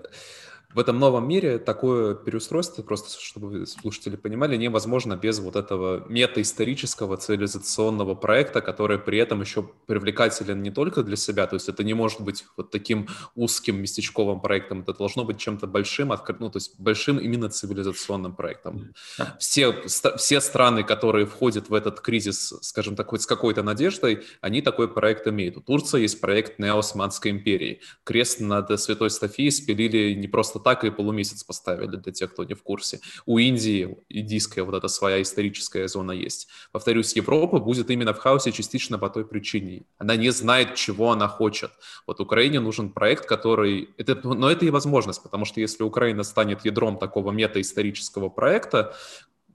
в этом новом мире такое переустройство, просто чтобы слушатели понимали, невозможно без вот этого метаисторического цивилизационного проекта, который при этом еще привлекателен не только для себя, то есть это не может быть вот таким узким местечковым проектом, это должно быть чем-то большим, ну, то есть большим именно цивилизационным проектом. Все, все страны, которые входят в этот кризис, скажем так, хоть с какой-то надеждой, они такой проект имеют. У Турции есть проект Неосманской империи. Крест над Святой Софией спилили не просто просто так и полумесяц поставили, для тех, кто не в курсе. У Индии индийская вот эта своя историческая зона есть. Повторюсь, Европа будет именно в хаосе частично по той причине. Она не знает, чего она хочет. Вот Украине нужен проект, который... Это, но это и возможность, потому что если Украина станет ядром такого метаисторического проекта,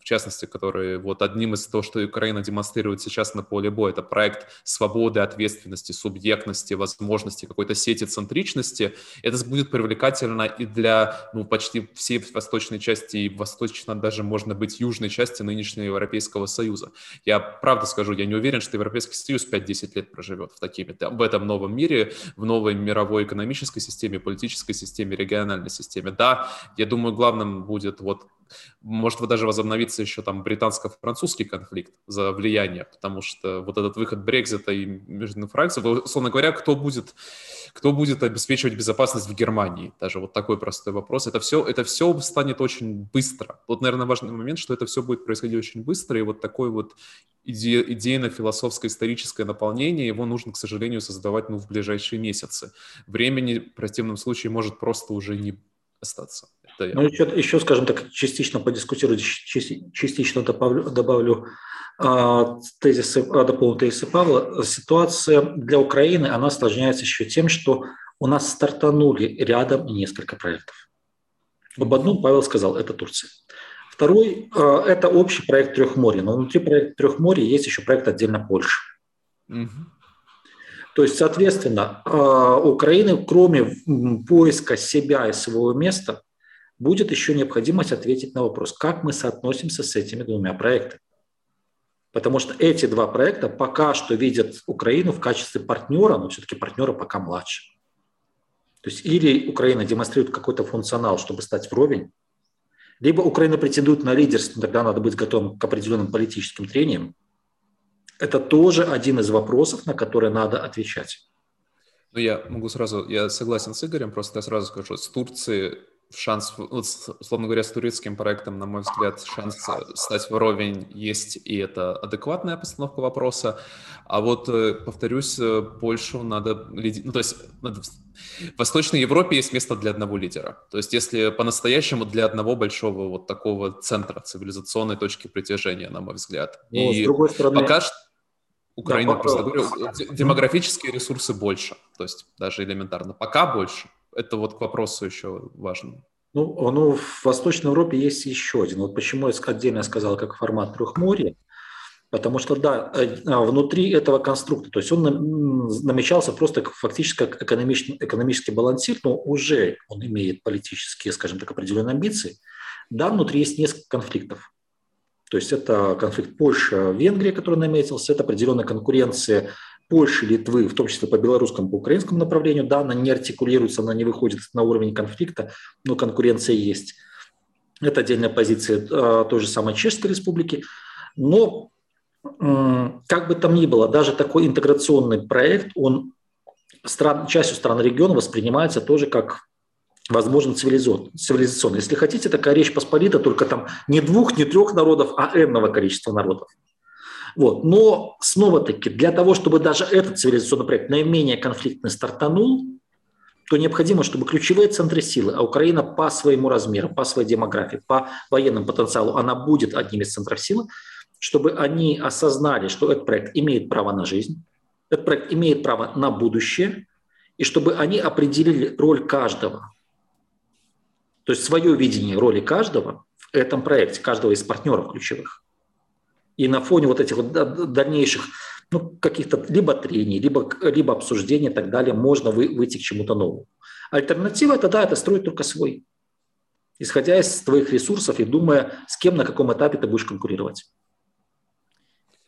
в частности, который вот одним из того, что Украина демонстрирует сейчас на поле боя, это проект свободы, ответственности, субъектности, возможности какой-то сети центричности. Это будет привлекательно и для ну, почти всей восточной части, и восточно даже, можно быть, южной части нынешнего Европейского Союза. Я правда скажу, я не уверен, что Европейский Союз 5-10 лет проживет в, такими, в этом новом мире, в новой мировой экономической системе, политической системе, региональной системе. Да, я думаю, главным будет вот может даже возобновиться еще там британско-французский конфликт за влияние, потому что вот этот выход Брекзита и между фракциями, условно говоря, кто будет, кто будет обеспечивать безопасность в Германии? Даже вот такой простой вопрос. Это все, это все станет очень быстро. Вот, наверное, важный момент, что это все будет происходить очень быстро, и вот такой вот иде, идейно-философское историческое наполнение, его нужно, к сожалению, создавать ну, в ближайшие месяцы. Времени в противном случае может просто уже не остаться. Это я. Ну, еще, еще, скажем так, частично подискутирую, частично добавлю, добавлю а, тезисы, а, дополню тезисы Павла. Ситуация для Украины, она осложняется еще тем, что у нас стартанули рядом несколько проектов. Об одном Павел сказал, это Турция. Второй а, – это общий проект Трехморья. Но внутри проекта Трехморья есть еще проект отдельно Польши. Угу. То есть, соответственно, Украины, кроме поиска себя и своего места, будет еще необходимость ответить на вопрос, как мы соотносимся с этими двумя проектами. Потому что эти два проекта пока что видят Украину в качестве партнера, но все-таки партнера пока младше. То есть или Украина демонстрирует какой-то функционал, чтобы стать вровень, либо Украина претендует на лидерство, тогда надо быть готовым к определенным политическим трениям. Это тоже один из вопросов, на которые надо отвечать. Ну, я могу сразу, я согласен с Игорем, просто я сразу скажу, с Турцией шанс, условно говоря, с турецким проектом, на мой взгляд, шанс стать вровень есть, и это адекватная постановка вопроса. А вот, э, повторюсь, э, Польшу надо... Ну, то есть надо... в Восточной Европе есть место для одного лидера. То есть если по-настоящему для одного большого вот такого центра цивилизационной точки притяжения, на мой взгляд. Но, и с другой стороны... пока что Украина, да, просто говорю, демографические ресурсы больше, то есть даже элементарно. Пока больше. Это вот к вопросу еще важно. Ну, ну, в Восточной Европе есть еще один. Вот почему я отдельно сказал, как формат Трехморья. Потому что, да, э, а, внутри этого конструкта, то есть он намечался просто фактически как экономический, экономический балансир, но уже он имеет политические, скажем так, определенные амбиции. Да, внутри есть несколько конфликтов. То есть это конфликт Польша-Венгрия, который наметился, это определенная конкуренция Польши, Литвы, в том числе по белорусскому, по украинскому направлению. Да, она не артикулируется, она не выходит на уровень конфликта, но конкуренция есть. Это отдельная позиция э, той же самой Чешской Республики. Но как бы там ни было, даже такой интеграционный проект, он стран, частью стран региона воспринимается тоже как возможно, цивилизационно. Если хотите, такая речь посполита, только там не двух, не трех народов, а энного количества народов. Вот. Но снова-таки, для того, чтобы даже этот цивилизационный проект наименее конфликтный стартанул, то необходимо, чтобы ключевые центры силы, а Украина по своему размеру, по своей демографии, по военному потенциалу, она будет одним из центров силы, чтобы они осознали, что этот проект имеет право на жизнь, этот проект имеет право на будущее, и чтобы они определили роль каждого то есть свое видение роли каждого в этом проекте, каждого из партнеров ключевых. И на фоне вот этих вот дальнейших ну, каких-то либо трений, либо, либо обсуждений и так далее можно вы, выйти к чему-то новому. Альтернатива – это да, это строить только свой, исходя из твоих ресурсов и думая, с кем на каком этапе ты будешь конкурировать.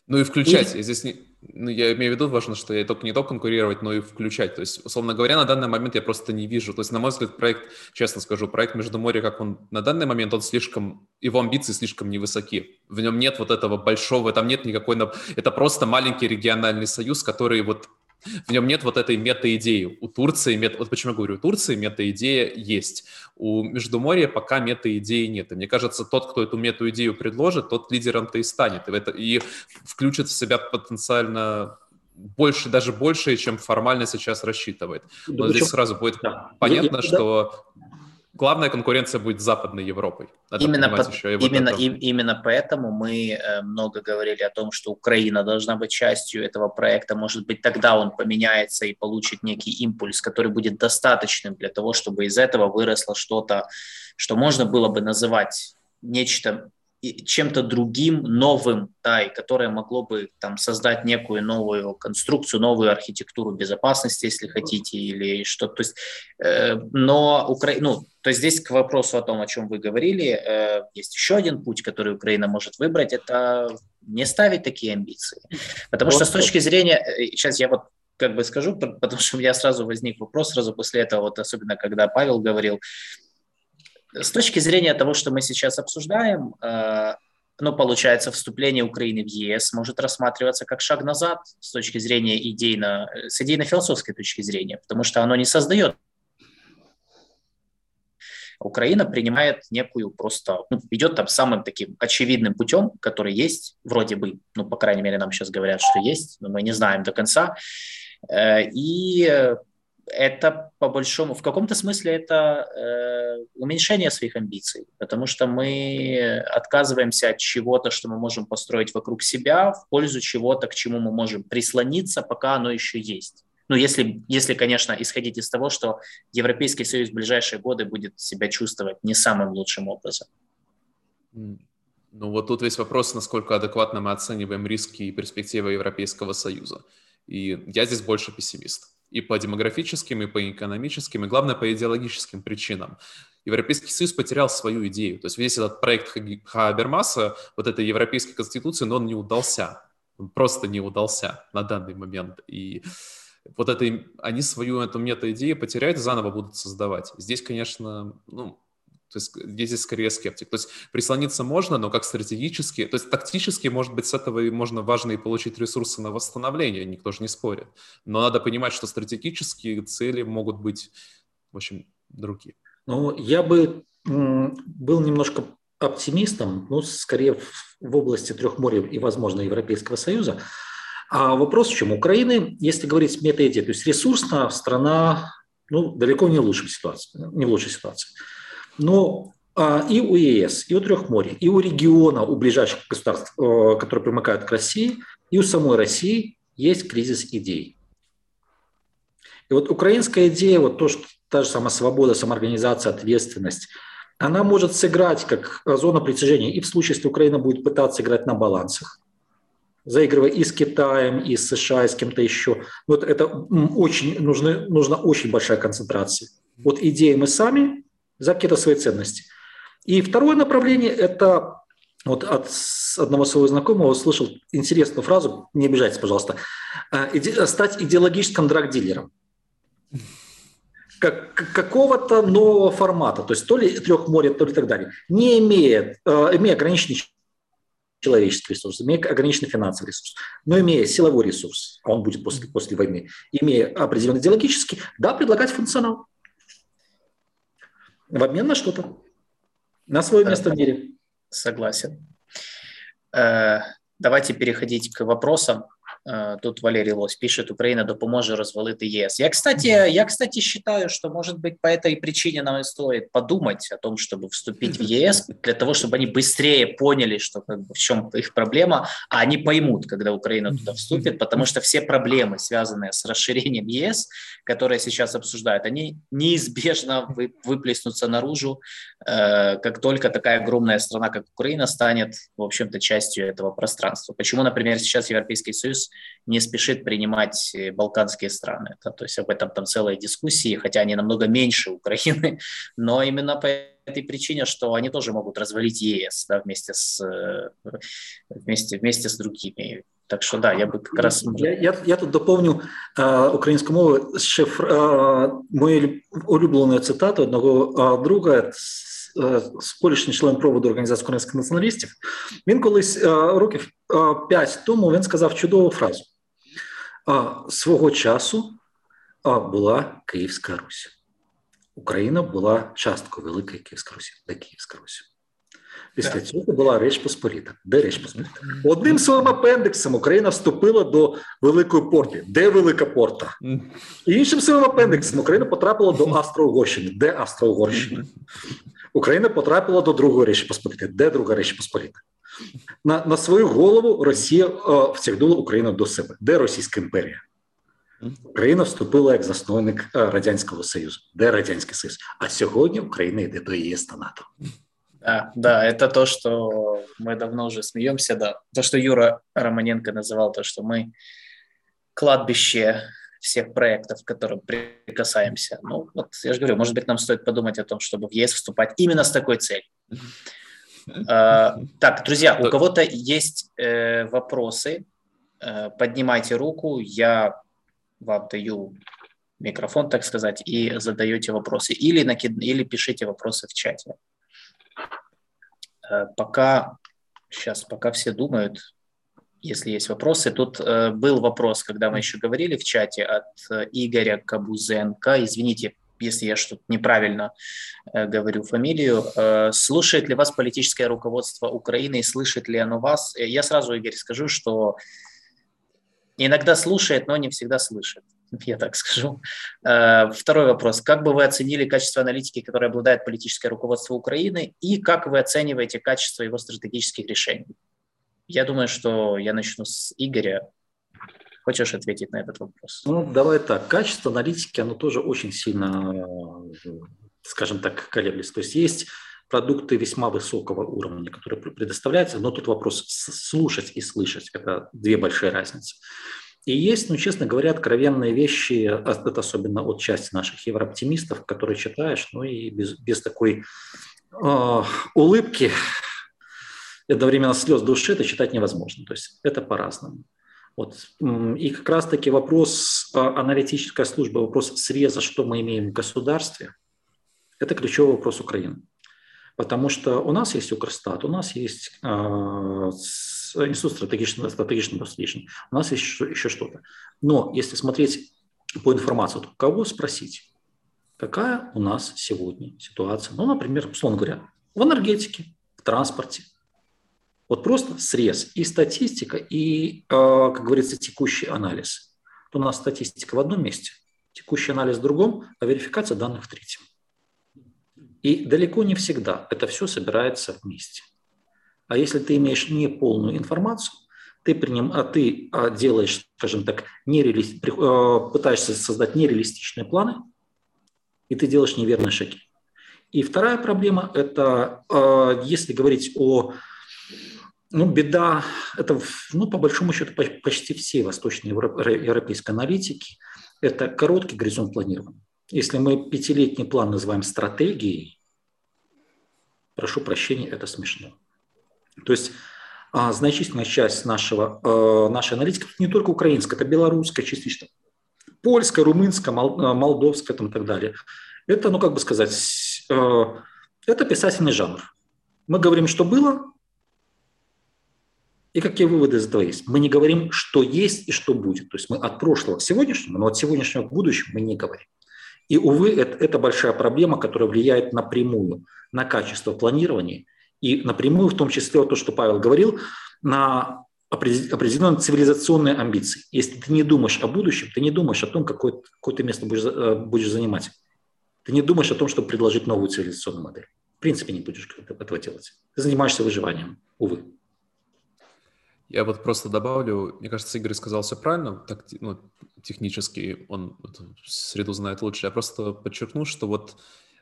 Ну и включать. И... Здесь не, ну, я имею в виду, важно, что я только не только конкурировать, но и включать. То есть, условно говоря, на данный момент я просто не вижу. То есть, на мой взгляд, проект, честно скажу, проект Междуморья, как он на данный момент, он слишком, его амбиции слишком невысоки. В нем нет вот этого большого, там нет никакой, это просто маленький региональный союз, который вот в нем нет вот этой мета-идеи. У Турции, мета, вот почему я говорю, у Турции мета-идея есть. У Междуморья пока мета-идеи нет. И мне кажется, тот, кто эту мета-идею предложит, тот лидером-то и станет. И, это, и включит в себя потенциально больше, даже больше, чем формально сейчас рассчитывает. Но да, здесь сразу будет да. понятно, я, я, что главная конкуренция будет с Западной Европой. Надо именно, по, еще и именно, вот и, именно поэтому мы э, много говорили о том, что Украина должна быть частью этого проекта. Может быть, тогда он поменяется и получит некий импульс, который будет достаточным для того, чтобы из этого выросло что-то, что можно было бы называть нечто чем-то другим, новым, да, и которое могло бы там создать некую новую конструкцию, новую архитектуру безопасности, если хотите, или что-то. То есть, э, но Украина, ну, то есть здесь к вопросу о том, о чем вы говорили, э, есть еще один путь, который Украина может выбрать, это не ставить такие амбиции. Потому что с точки зрения, э, сейчас я вот как бы скажу, потому что у меня сразу возник вопрос сразу после этого, вот особенно когда Павел говорил, С точки зрения того, что мы сейчас обсуждаем, э, ну, получается, вступление Украины в ЕС может рассматриваться как шаг назад с точки зрения идейно, с идейно-философской точки зрения, потому что оно не создает Украина принимает некую просто, ну, идет там самым таким очевидным путем, который есть, вроде бы, ну, по крайней мере, нам сейчас говорят, что есть, но мы не знаем до конца. Э, и это по большому, в каком-то смысле это э, уменьшение своих амбиций, потому что мы отказываемся от чего-то, что мы можем построить вокруг себя, в пользу чего-то, к чему мы можем прислониться, пока оно еще есть. Ну, если, если, конечно, исходить из того, что Европейский Союз в ближайшие годы будет себя чувствовать не самым лучшим образом. Ну, вот тут весь вопрос, насколько адекватно мы оцениваем риски и перспективы Европейского Союза. И я здесь больше пессимист и по демографическим, и по экономическим, и, главное, по идеологическим причинам. Европейский Союз потерял свою идею. То есть весь этот проект Хабермаса, вот этой Европейской Конституции, но он не удался. Он просто не удался на данный момент. И вот это, они свою эту мета-идею потеряют и заново будут создавать. Здесь, конечно, ну, то есть здесь скорее скептик. То есть прислониться можно, но как стратегически, то есть тактически, может быть, с этого и можно важно и получить ресурсы на восстановление, никто же не спорит. Но надо понимать, что стратегические цели могут быть, в общем, другие. Ну, я бы был немножко оптимистом, ну, скорее в, области трех морей и, возможно, Европейского Союза. А вопрос в чем? Украины, если говорить метаидея, то есть ресурсно страна ну, далеко не в лучшей ситуации. Не в лучшей ситуации. Но а, и у ЕС, и у трех морей, и у региона, у ближайших государств, э, которые примыкают к России, и у самой России есть кризис идей. И вот украинская идея, вот то, что та же самая свобода, самоорганизация, ответственность, она может сыграть как зона притяжения и в случае, если Украина будет пытаться играть на балансах, заигрывая и с Китаем, и с США, и с кем-то еще. Вот это очень нужно, нужна очень большая концентрация. Вот идеи мы сами, за какие-то свои ценности. И второе направление – это вот от одного своего знакомого услышал интересную фразу, не обижайтесь, пожалуйста, э, стать идеологическим драг-дилером. Как, какого-то нового формата, то есть то ли трех моря, то ли так далее, не имея, э, имея ограниченный человеческий ресурс, имея ограниченный финансовый ресурс, но имея силовой ресурс, а он будет после, после войны, имея определенный идеологический, да, предлагать функционал в обмен на что-то, на свое место в мире. Согласен. Э, давайте переходить к вопросам. Э, тут Валерий Лось пишет, Украина допоможе розвалити ЕС. Я, кстати, я, кстати, считаю, что, может быть, по этой причине нам и стоит подумать о том, чтобы вступить в ЕС, для того, чтобы они быстрее поняли, что как бы, в чем их проблема, а они поймут, когда Украина туда вступит, потому что все проблемы, связанные с расширением ЕС, которые сейчас обсуждают, они неизбежно выплеснутся наружу, э, как только такая огромная страна, как Украина, станет, в общем-то, частью этого пространства. Почему, например, сейчас Европейский Союз не спешит принимать э, балканские страны. Да, то есть об этом там целые дискуссии, хотя они намного меньше Украины, но именно по этой причине, что они тоже могут развалить ЕС да, вместе, с, э, вместе, вместе с другими. Так що да, я би якраз я, я, я тут доповню е, українську мову ще е, мою улюблену цитату одного е, друга колишній член проводу організації українських націоналістів. Він колись років п'ять тому він сказав чудову фразу: свого часу була Київська Русь. Україна була часткою Великої Київської Русі, де Київська Русь. Після цього була Реч Посполіта. Де Реч Посполіта? Одним своїм апендиксом Україна вступила до Великої порти. Де Велика Порта? І іншим своїм апендиксом Україна потрапила до Австро-Угорщини. Де Австро-Угорщина? Україна потрапила до Другої Речі Посполіти. Де Друга Речі Посполіта? На на свою голову Росія о, втягнула Україну до себе. Де Російська імперія? Україна вступила як засновник Радянського Союзу. Де Радянський Союз? А сьогодні Україна йде до ЄС та НАТО. Да, да, это то, что мы давно уже смеемся, да. То, что Юра Романенко называл, то, что мы кладбище всех проектов, к которым прикасаемся. Ну, вот я же говорю, может быть, нам стоит подумать о том, чтобы в ЕС вступать именно с такой целью. А, так, друзья, у кого-то есть э, вопросы, э, поднимайте руку, я вам даю микрофон, так сказать, и задаете вопросы. Или, накид... или пишите вопросы в чате. Э, пока, сейчас, пока все думают, если есть вопросы. Тут э, был вопрос, когда мы еще говорили в чате от э, Игоря Кабузенко. Извините, если я что-то неправильно э, говорю фамилию. Э, слушает ли вас политическое руководство Украины и слышит ли оно вас? Э, я сразу, Игорь, скажу, что иногда слушает, но не всегда слышит. Я так скажу. Э, второй вопрос. Как бы вы оценили качество аналитики, которой обладает политическое руководство Украины, и как вы оцениваете качество его стратегических решений? Я думаю, что я начну с Игоря. Хочешь ответить на этот вопрос? Ну, давай так. Качество аналитики, оно тоже очень сильно, скажем так, колеблется. То есть есть продукты весьма высокого уровня, которые предоставляются, но тут вопрос слушать и слышать – это две большие разницы. И есть, ну, честно говоря, откровенные вещи, а, это особенно от части наших еврооптимистов, которые читаешь, ну и без, без такой э, улыбки, одновременно слез души, это читать невозможно. То есть это по-разному. Вот. И как раз-таки вопрос а, аналитическая служба, вопрос среза, что мы имеем в государстве, это ключевой вопрос Украины. Потому что у нас есть Укрстат, у нас есть э, институт стратегичного, стратегичного досліджень, у нас есть еще, еще что-то. Но если смотреть по информации, то кого спросить, какая у нас сегодня ситуация? Ну, например, условно говоря, в энергетике, в транспорте, вот просто срез и статистика, и, э, как говорится, текущий анализ. У нас статистика в одном месте, текущий анализ в другом, а верификация данных в третьем. И далеко не всегда это все собирается вместе. А если ты имеешь неполную информацию, ты, приним, а ты а, делаешь, скажем так, нереали, э, пытаешься создать нереалистичные планы, и ты делаешь неверные шаги. И вторая проблема – это если говорить о ну, беда, это, ну, по большому счету, почти все восточноевропейские аналитики – это короткий горизонт планирования. Если мы пятилетний план называем стратегией, прошу прощения, это смешно. То есть а, значительная часть нашего, а, нашей аналитики, не только украинская, это белорусская частично, польская, румынская, мол, а, молдовская там, и так далее. Это, ну как бы сказать, а, это писательный жанр. Мы говорим, что было, и какие выводы из этого есть? Мы не говорим, что есть и что будет. То есть мы от прошлого к сегодняшнему, но от сегодняшнего к будущему мы не говорим. И, увы, это, это большая проблема, которая влияет напрямую на качество планирования и напрямую, в том числе, вот то, что Павел говорил, на определенные цивилизационные амбиции. Если ты не думаешь о будущем, ты не думаешь о том, какое, какое ты место будешь, э, будешь занимать. Ты не думаешь о том, чтобы предложить новую цивилизационную модель. В принципе, не будешь этого делать. Ты занимаешься выживанием, увы. Я вот просто добавлю, мне кажется, Игорь сказал все правильно, так, ну, технически он среду знает лучше. Я просто подчеркну, что вот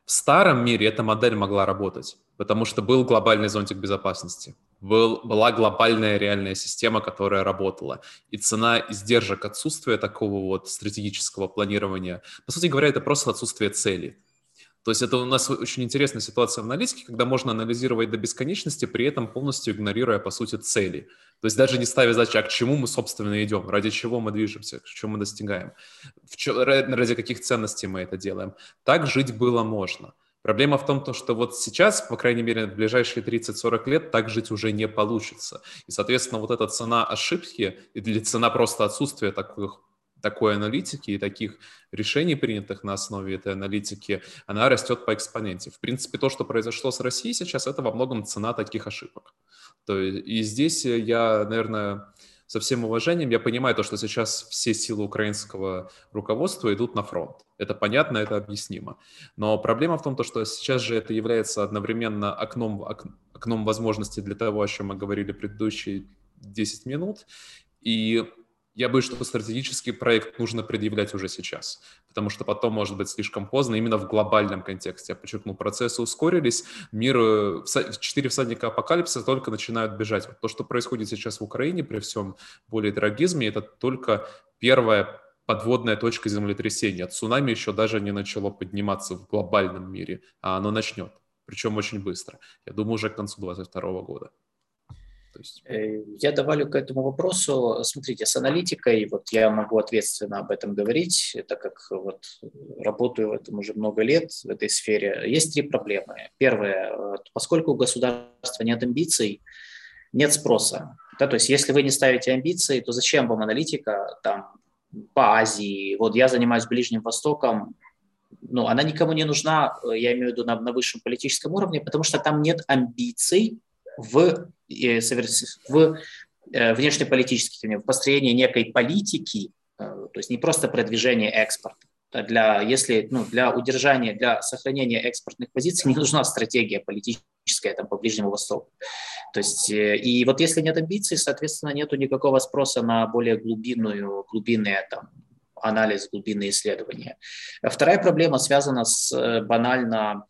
в старом мире эта модель могла работать, потому что был глобальный зонтик безопасности, был, была глобальная реальная система, которая работала. И цена издержек отсутствия такого вот стратегического планирования, по сути говоря, это просто отсутствие цели. То есть это у нас очень интересная ситуация в аналитике, когда можно анализировать до бесконечности, при этом полностью игнорируя, по сути, цели. То есть даже не ставя задачи, а к чему мы, собственно, идем, ради чего мы движемся, к чему мы достигаем, чем, ради каких ценностей мы это делаем. Так жить было можно. Проблема в том, что вот сейчас, по крайней мере, в ближайшие 30-40 лет так жить уже не получится. И, соответственно, вот эта цена ошибки или цена просто отсутствия таких такой аналитики и таких решений, принятых на основе этой аналитики, она растет по экспоненте. В принципе, то, что произошло с Россией сейчас, это во многом цена таких ошибок. То есть, и здесь я, наверное, со всем уважением, я понимаю то, что сейчас все силы украинского руководства идут на фронт. Это понятно, это объяснимо. Но проблема в том, то, что сейчас же это является одновременно окном, окном возможностей для того, о чем мы говорили предыдущие 10 минут, и я боюсь, что стратегический проект нужно предъявлять уже сейчас, потому что потом может быть слишком поздно именно в глобальном контексте. Я подчеркну, процессы ускорились, мир, э, четыре всадника апокалипсиса только начинают бежать. Вот то, что происходит сейчас в Украине при всем более трагизме, это только первая подводная точка землетрясения. Цунами еще даже не начало подниматься в глобальном мире, а оно начнет, причем очень быстро. Я думаю, уже к концу 2022 года. Есть... Э, я добавлю к этому вопросу. Смотрите, с аналитикой, вот я могу ответственно об этом говорить, так как вот работаю в этом уже много лет, в этой сфере. Есть три проблемы. Первое, поскольку у государства нет амбиций, нет спроса. Да, то есть если вы не ставите амбиции, то зачем вам аналитика там, по Азии? Вот я занимаюсь Ближним Востоком, ну, она никому не нужна, я имею в виду на, на высшем политическом уровне, потому что там нет амбиций в, э, в э, внешнеполитических, в построении некой политики, э, то есть не просто продвижение экспорта. Для, если, ну, для удержания, для сохранения экспортных позиций не нужна стратегия политическая там, по Ближнему Востоку. То есть, и вот если нет амбиций, соответственно, нет никакого спроса на более глубинную, глубинные там, анализ, глубинные исследования. Вторая проблема связана с банально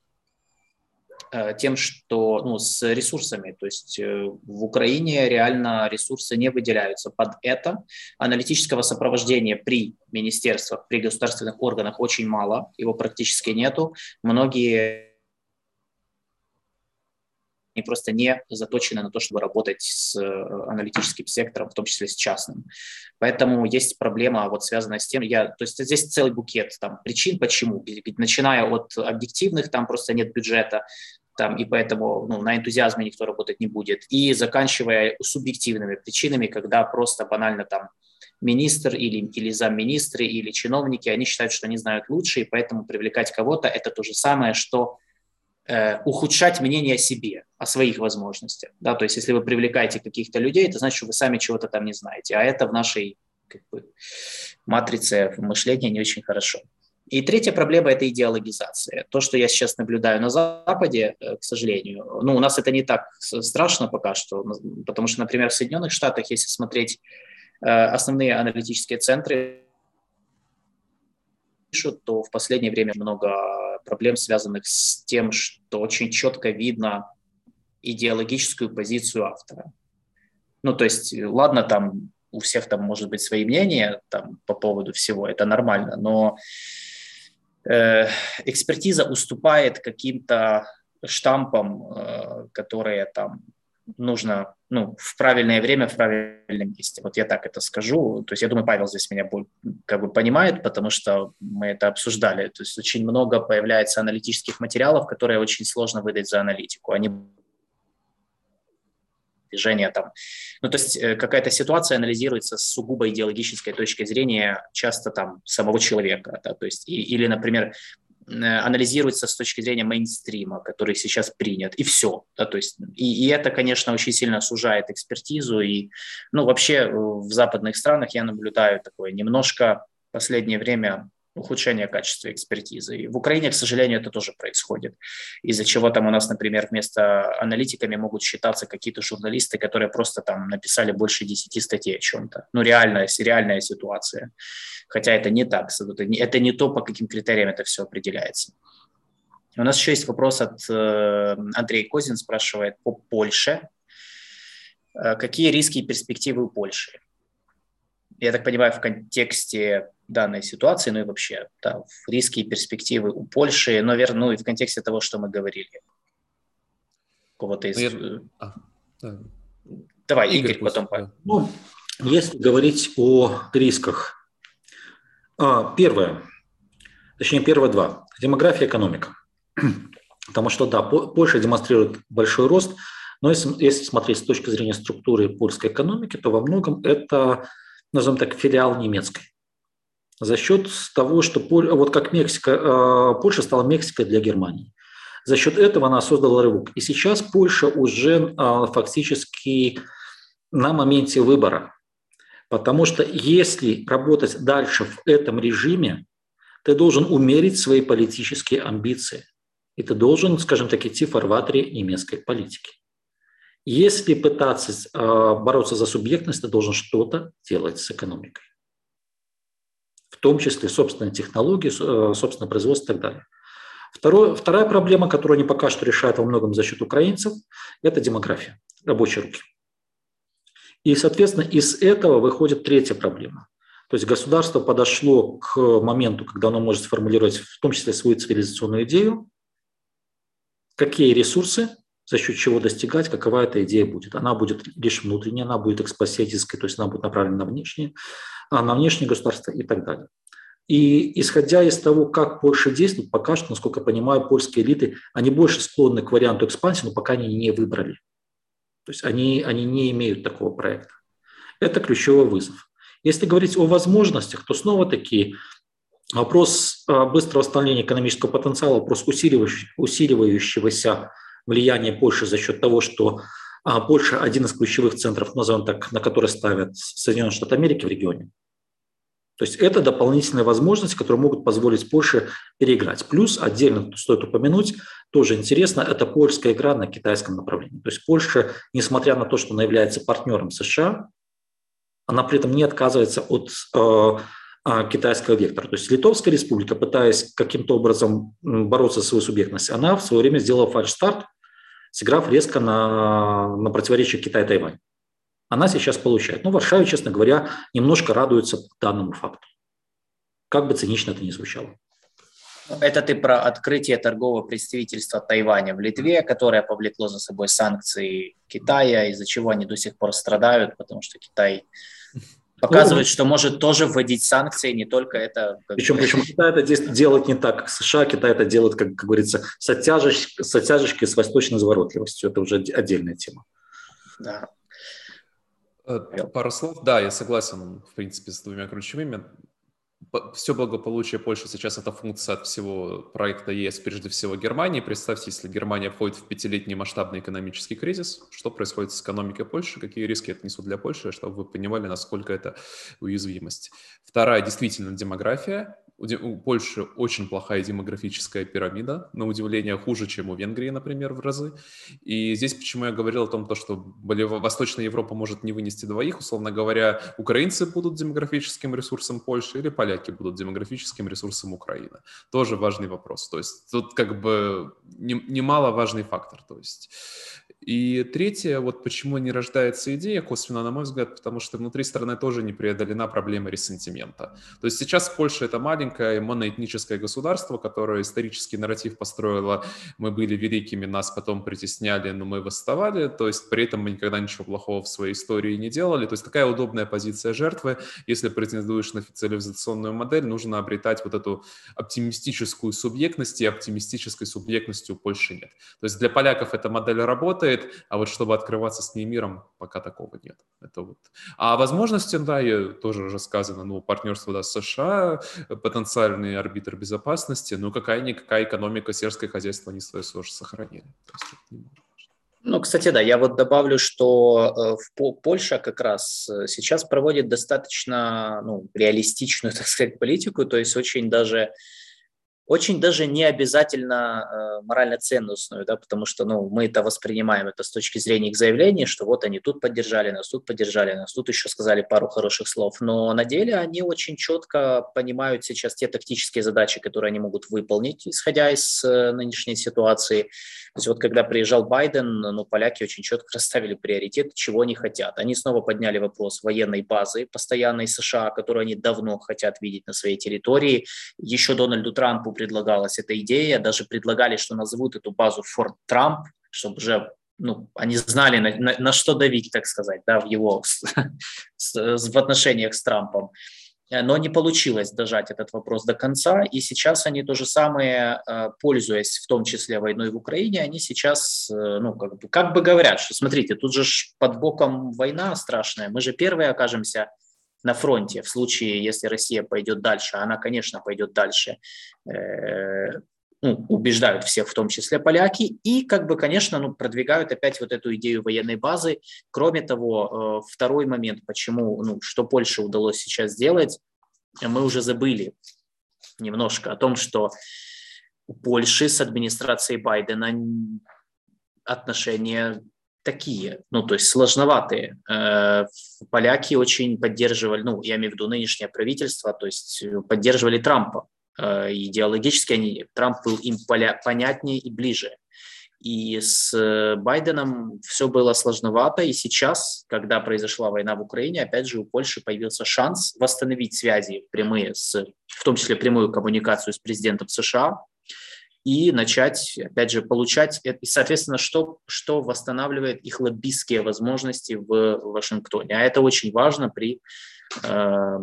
тем, что ну, с ресурсами, то есть э, в Украине реально ресурсы не выделяются под это. Аналитического сопровождения при министерствах, при государственных органах очень мало, его практически нету. Многие они просто не заточены на то, чтобы работать с э, аналитическим сектором, в том числе с частным. Поэтому есть проблема, вот связанная с тем, я, то есть здесь целый букет там, причин, почему. Начиная от объективных, там просто нет бюджета, там, и поэтому ну, на энтузиазме никто работать не будет, и заканчивая субъективными причинами, когда просто банально там министр или, или замминистры или чиновники, они считают, что они знают лучше, и поэтому привлекать кого-то – это то же самое, что э, ухудшать мнение о себе, о своих возможностях. Да? То есть если вы привлекаете каких-то людей, это значит, что вы сами чего-то там не знаете, а это в нашей как бы, матрице мышления не очень хорошо. И третья проблема – это идеологизация. То, что я сейчас наблюдаю на Западе, э, к сожалению, ну, у нас это не так страшно пока что, потому что, например, в Соединенных Штатах, если смотреть э, основные аналитические центры, пишут, то в последнее время много проблем, связанных с тем, что очень четко видно идеологическую позицию автора. Ну, то есть, ладно, там у всех там может быть свои мнения там, по поводу всего, это нормально, но Э, экспертиза уступает каким-то штампам, э, которые там нужно ну, в правильное время, в правильном месте. Вот я так это скажу. То есть я думаю, Павел здесь меня как бы понимает, потому что мы это обсуждали. То есть очень много появляется аналитических материалов, которые очень сложно выдать за аналитику. Они движения там. Ну, то есть э, какая-то ситуация анализируется с сугубо идеологической точки зрения часто там самого человека, да, то есть и, или, например, э, анализируется с точки зрения мейнстрима, который сейчас принят, и все. Да, то есть, и, и это, конечно, очень сильно сужает экспертизу. И, ну, вообще в западных странах я наблюдаю такое немножко последнее время ухудшение качества экспертизы. И в Украине, к сожалению, это тоже происходит, из-за чего там у нас, например, вместо аналитиками могут считаться какие-то журналисты, которые просто там написали больше 10 статей о чем-то. Ну, реальная, реальная ситуация. Хотя это не так, это не, это не то, по каким критериям это все определяется. У нас еще есть вопрос от э, Андрея Козин, спрашивает по Польше. Э, какие риски и перспективы у Польши? Я так понимаю, в контексте данной ситуации, ну и вообще да, риски и перспективы у Польши, наверное, ну и в контексте того, что мы говорили. Кого-то из... Ну, я... а, да. Давай, Игорь, Игорь потом. Да. Ну, если говорить о рисках. А, первое, точнее первое два. Демография, экономика. Потому что, да, Польша демонстрирует большой рост, но если, если смотреть с точки зрения структуры польской экономики, то во многом это, назовем так, филиал немецкой за счет того, что вот как Мексика, э, Польша стала Мексикой для Германии. За счет этого она создала рывок. И сейчас Польша уже э, фактически на моменте выбора. Потому что если работать дальше в этом режиме, ты должен умерить свои политические амбиции. И ты должен, скажем так, идти в фарватере немецкой политики. Если пытаться э, бороться за субъектность, ты должен что-то делать с экономикой том числе собственные технологии, э, собственное производство и так далее. Второе, вторая проблема, которую они пока что решают во многом за счет украинцев, это демография, рабочие руки. И, соответственно, из этого выходит третья проблема. То есть государство подошло к моменту, когда оно может сформулировать в том числе свою цивилизационную идею, какие ресурсы за счет чего достигать, какова эта идея будет. Она будет лишь внутренняя, она будет экспансионистской, то есть она будет направлена на внешние, а на внешние государства и так далее. И исходя из того, как Польша действует, пока что, насколько я понимаю, польские элиты, они больше склонны к варианту экспансии, но пока они не выбрали. То есть они, они не имеют такого проекта. Это ключевой вызов. Если говорить о возможностях, то снова-таки вопрос а, быстрого восстановления экономического потенциала, вопрос усиливающегося влияния Польши за счет того, что а, Польша один из ключевых центров, назовем так, на который ставят Соединенные Штаты Америки в регионе. То есть это дополнительные возможности, которые могут позволить Польше переиграть. Плюс отдельно стоит упомянуть, тоже интересно, это польская игра на китайском направлении. То есть Польша, несмотря на то, что она является партнером США, она при этом не отказывается от э, э, китайского вектора. То есть Литовская республика, пытаясь каким-то образом бороться за свою субъектность, она в свое время сделала фальш-старт, сыграв резко на, на противоречие Китая-Тайвань она сейчас получает. Но ну, в Варшаве, честно говоря, немножко радуется данному факту. Как бы цинично это ни звучало. Это ты про открытие торгового представительства Тайваня в Литве, которое повлекло за собой санкции Китая, из-за чего они до сих пор страдают, потому что Китай показывает, что может тоже вводить санкции, не только это... Причем, причем Китай это делает не так, как США, Китай это делает, как, как говорится, с, оттяжеч, с оттяжечкой, с восточной изворотливостью. Это уже отдельная тема. Да. Э, пару слов. Да, я согласен, в принципе, с двумя ключевыми. Все благополучие Польши сейчас это функция от всего проекта ЕС, прежде всего Германии. Представьте, если Германия входит в пятилетний масштабный экономический кризис, что происходит с экономикой Польши, какие риски это несут для Польши, чтобы вы понимали, насколько это уязвимость. Вторая, действительно, демография у Польши очень плохая демографическая пирамида, на удивление хуже, чем у Венгрии, например, в разы. И здесь почему я говорил о том, что Восточная Европа может не вынести двоих, условно говоря, украинцы будут демографическим ресурсом Польши или поляки будут демографическим ресурсом Украины. Тоже важный вопрос. То есть тут как бы немаловажный фактор. То есть и третье, вот почему не рождается идея, косвенно, на мой взгляд, потому что внутри страны тоже не преодолена проблема ресентимента. То есть сейчас Польша — это маленькое моноэтническое государство, которое исторический нарратив построило «мы были великими, нас потом притесняли, но мы восставали», то есть при этом мы никогда ничего плохого в своей истории не делали. То есть такая удобная позиция жертвы. Если претендуешь на цивилизационную модель, нужно обретать вот эту оптимистическую субъектность, и оптимистической субъектности у Польши нет. То есть для поляков эта модель работает, работает, а вот чтобы открываться с ней миром, пока такого нет. Это вот. А возможности, да, я тоже уже сказано, ну, партнерство да, США, потенциальный арбитр безопасности, ну, какая-никакая экономика, сельское хозяйство, они свое тоже сохранили. Ну, кстати, да, я вот добавлю, что э, в Польша как раз э, сейчас проводит достаточно ну, реалистичную, так сказать, политику, то есть очень даже очень даже не обязательно э, морально ценностную, да, потому что ну, мы это воспринимаем это с точки зрения их заявлений, что вот они тут поддержали нас, тут поддержали нас, тут еще сказали пару хороших слов, но на деле они очень четко понимают сейчас те тактические задачи, которые они могут выполнить, исходя из э, нынешней ситуации. То есть вот когда приезжал Байден, ну, поляки очень четко расставили приоритет, чего они хотят. Они снова подняли вопрос военной базы постоянной США, которую они давно хотят видеть на своей территории. Еще Дональду Трампу предлагалась эта идея, даже предлагали, что назовут эту базу Форт Трамп, чтобы уже ну, они знали, на, на, на что давить, так сказать, да, в его в отношениях с Трампом. Но не получилось дожать этот вопрос до конца, и сейчас они то же самое, э, пользуясь в том числе войной в Украине, они сейчас, э, ну, как бы, как бы говорят, что смотрите, тут же под боком война страшная, мы же первые окажемся на фронте в случае, если Россия пойдет дальше, она, конечно, пойдет дальше, ну, убеждают всех, в том числе поляки, и, как бы, конечно, ну, продвигают опять вот эту идею военной базы. Кроме того, второй момент, почему, ну, что Польше удалось сейчас сделать, мы уже забыли немножко о том, что у Польши с администрацией Байдена отношения такие, ну, то есть сложноватые. Э, поляки очень поддерживали, ну, я имею в виду нынешнее правительство, то есть поддерживали Трампа. Э, идеологически они, Трамп был им понятнее и ближе. И с э, Байденом все было сложновато, и сейчас, когда произошла война в Украине, опять же у Польши появился шанс восстановить связи прямые, с, в том числе прямую коммуникацию с президентом США, и начать, опять же, получать, и, соответственно, что, что восстанавливает их лоббистские возможности в Вашингтоне. А это очень важно при э,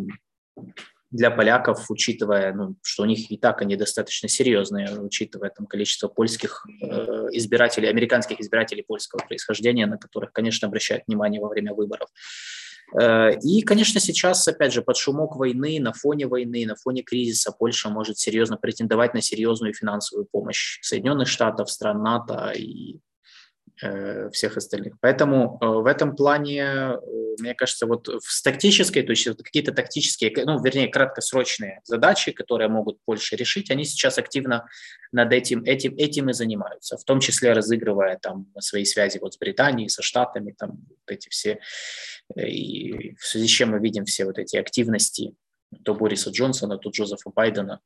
для поляков, учитывая, ну, что у них и так они достаточно серьезные, учитывая там количество польских э, избирателей, американских избирателей польского происхождения, на которых, конечно, обращают внимание во время выборов. И, конечно, сейчас, опять же, под шумок войны, на фоне войны, на фоне кризиса Польша может серьезно претендовать на серьезную финансовую помощь Соединенных Штатов, стран НАТО и Э, всех остальных. Поэтому э, в этом плане, э, мне кажется, вот с тактической, то есть какие-то тактические, ну, вернее, краткосрочные задачи, которые могут Польша решить, они сейчас активно над этим, этим, этим и занимаются, в том числе разыгрывая там свои связи вот с Британией, со Штатами, там вот эти все, и в связи с чем мы видим все вот эти активности то Бориса Джонсона, то Джозефа Байдена,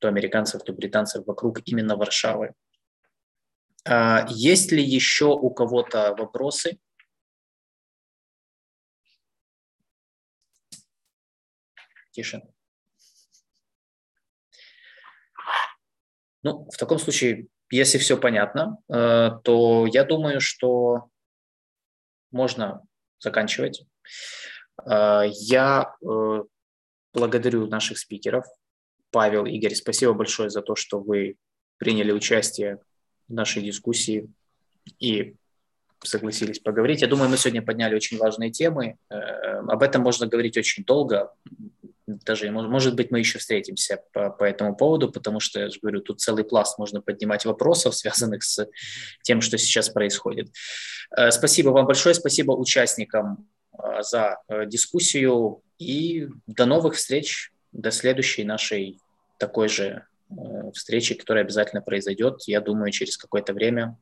то американцев, то британцев вокруг именно Варшавы. А, есть ли еще у кого-то вопросы? Тише. Ну, в таком случае, если все понятно, э, то я думаю, что можно заканчивать. Э, я э, благодарю наших спикеров. Павел, Игорь, спасибо большое за то, что вы приняли участие нашей дискуссии и согласились поговорить. Я думаю, мы сегодня подняли очень важные темы. Э, об этом можно говорить очень долго. Даже, может быть, мы еще встретимся по, по этому поводу, потому что, я же говорю, тут целый пласт можно поднимать вопросов, связанных с тем, что сейчас происходит. Э, спасибо вам большое, спасибо участникам э, за дискуссию и до новых встреч, до следующей нашей такой же встречи, которая обязательно произойдет, я думаю, через какое-то время.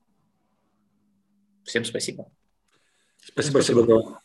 Всем спасибо. Спасибо. спасибо.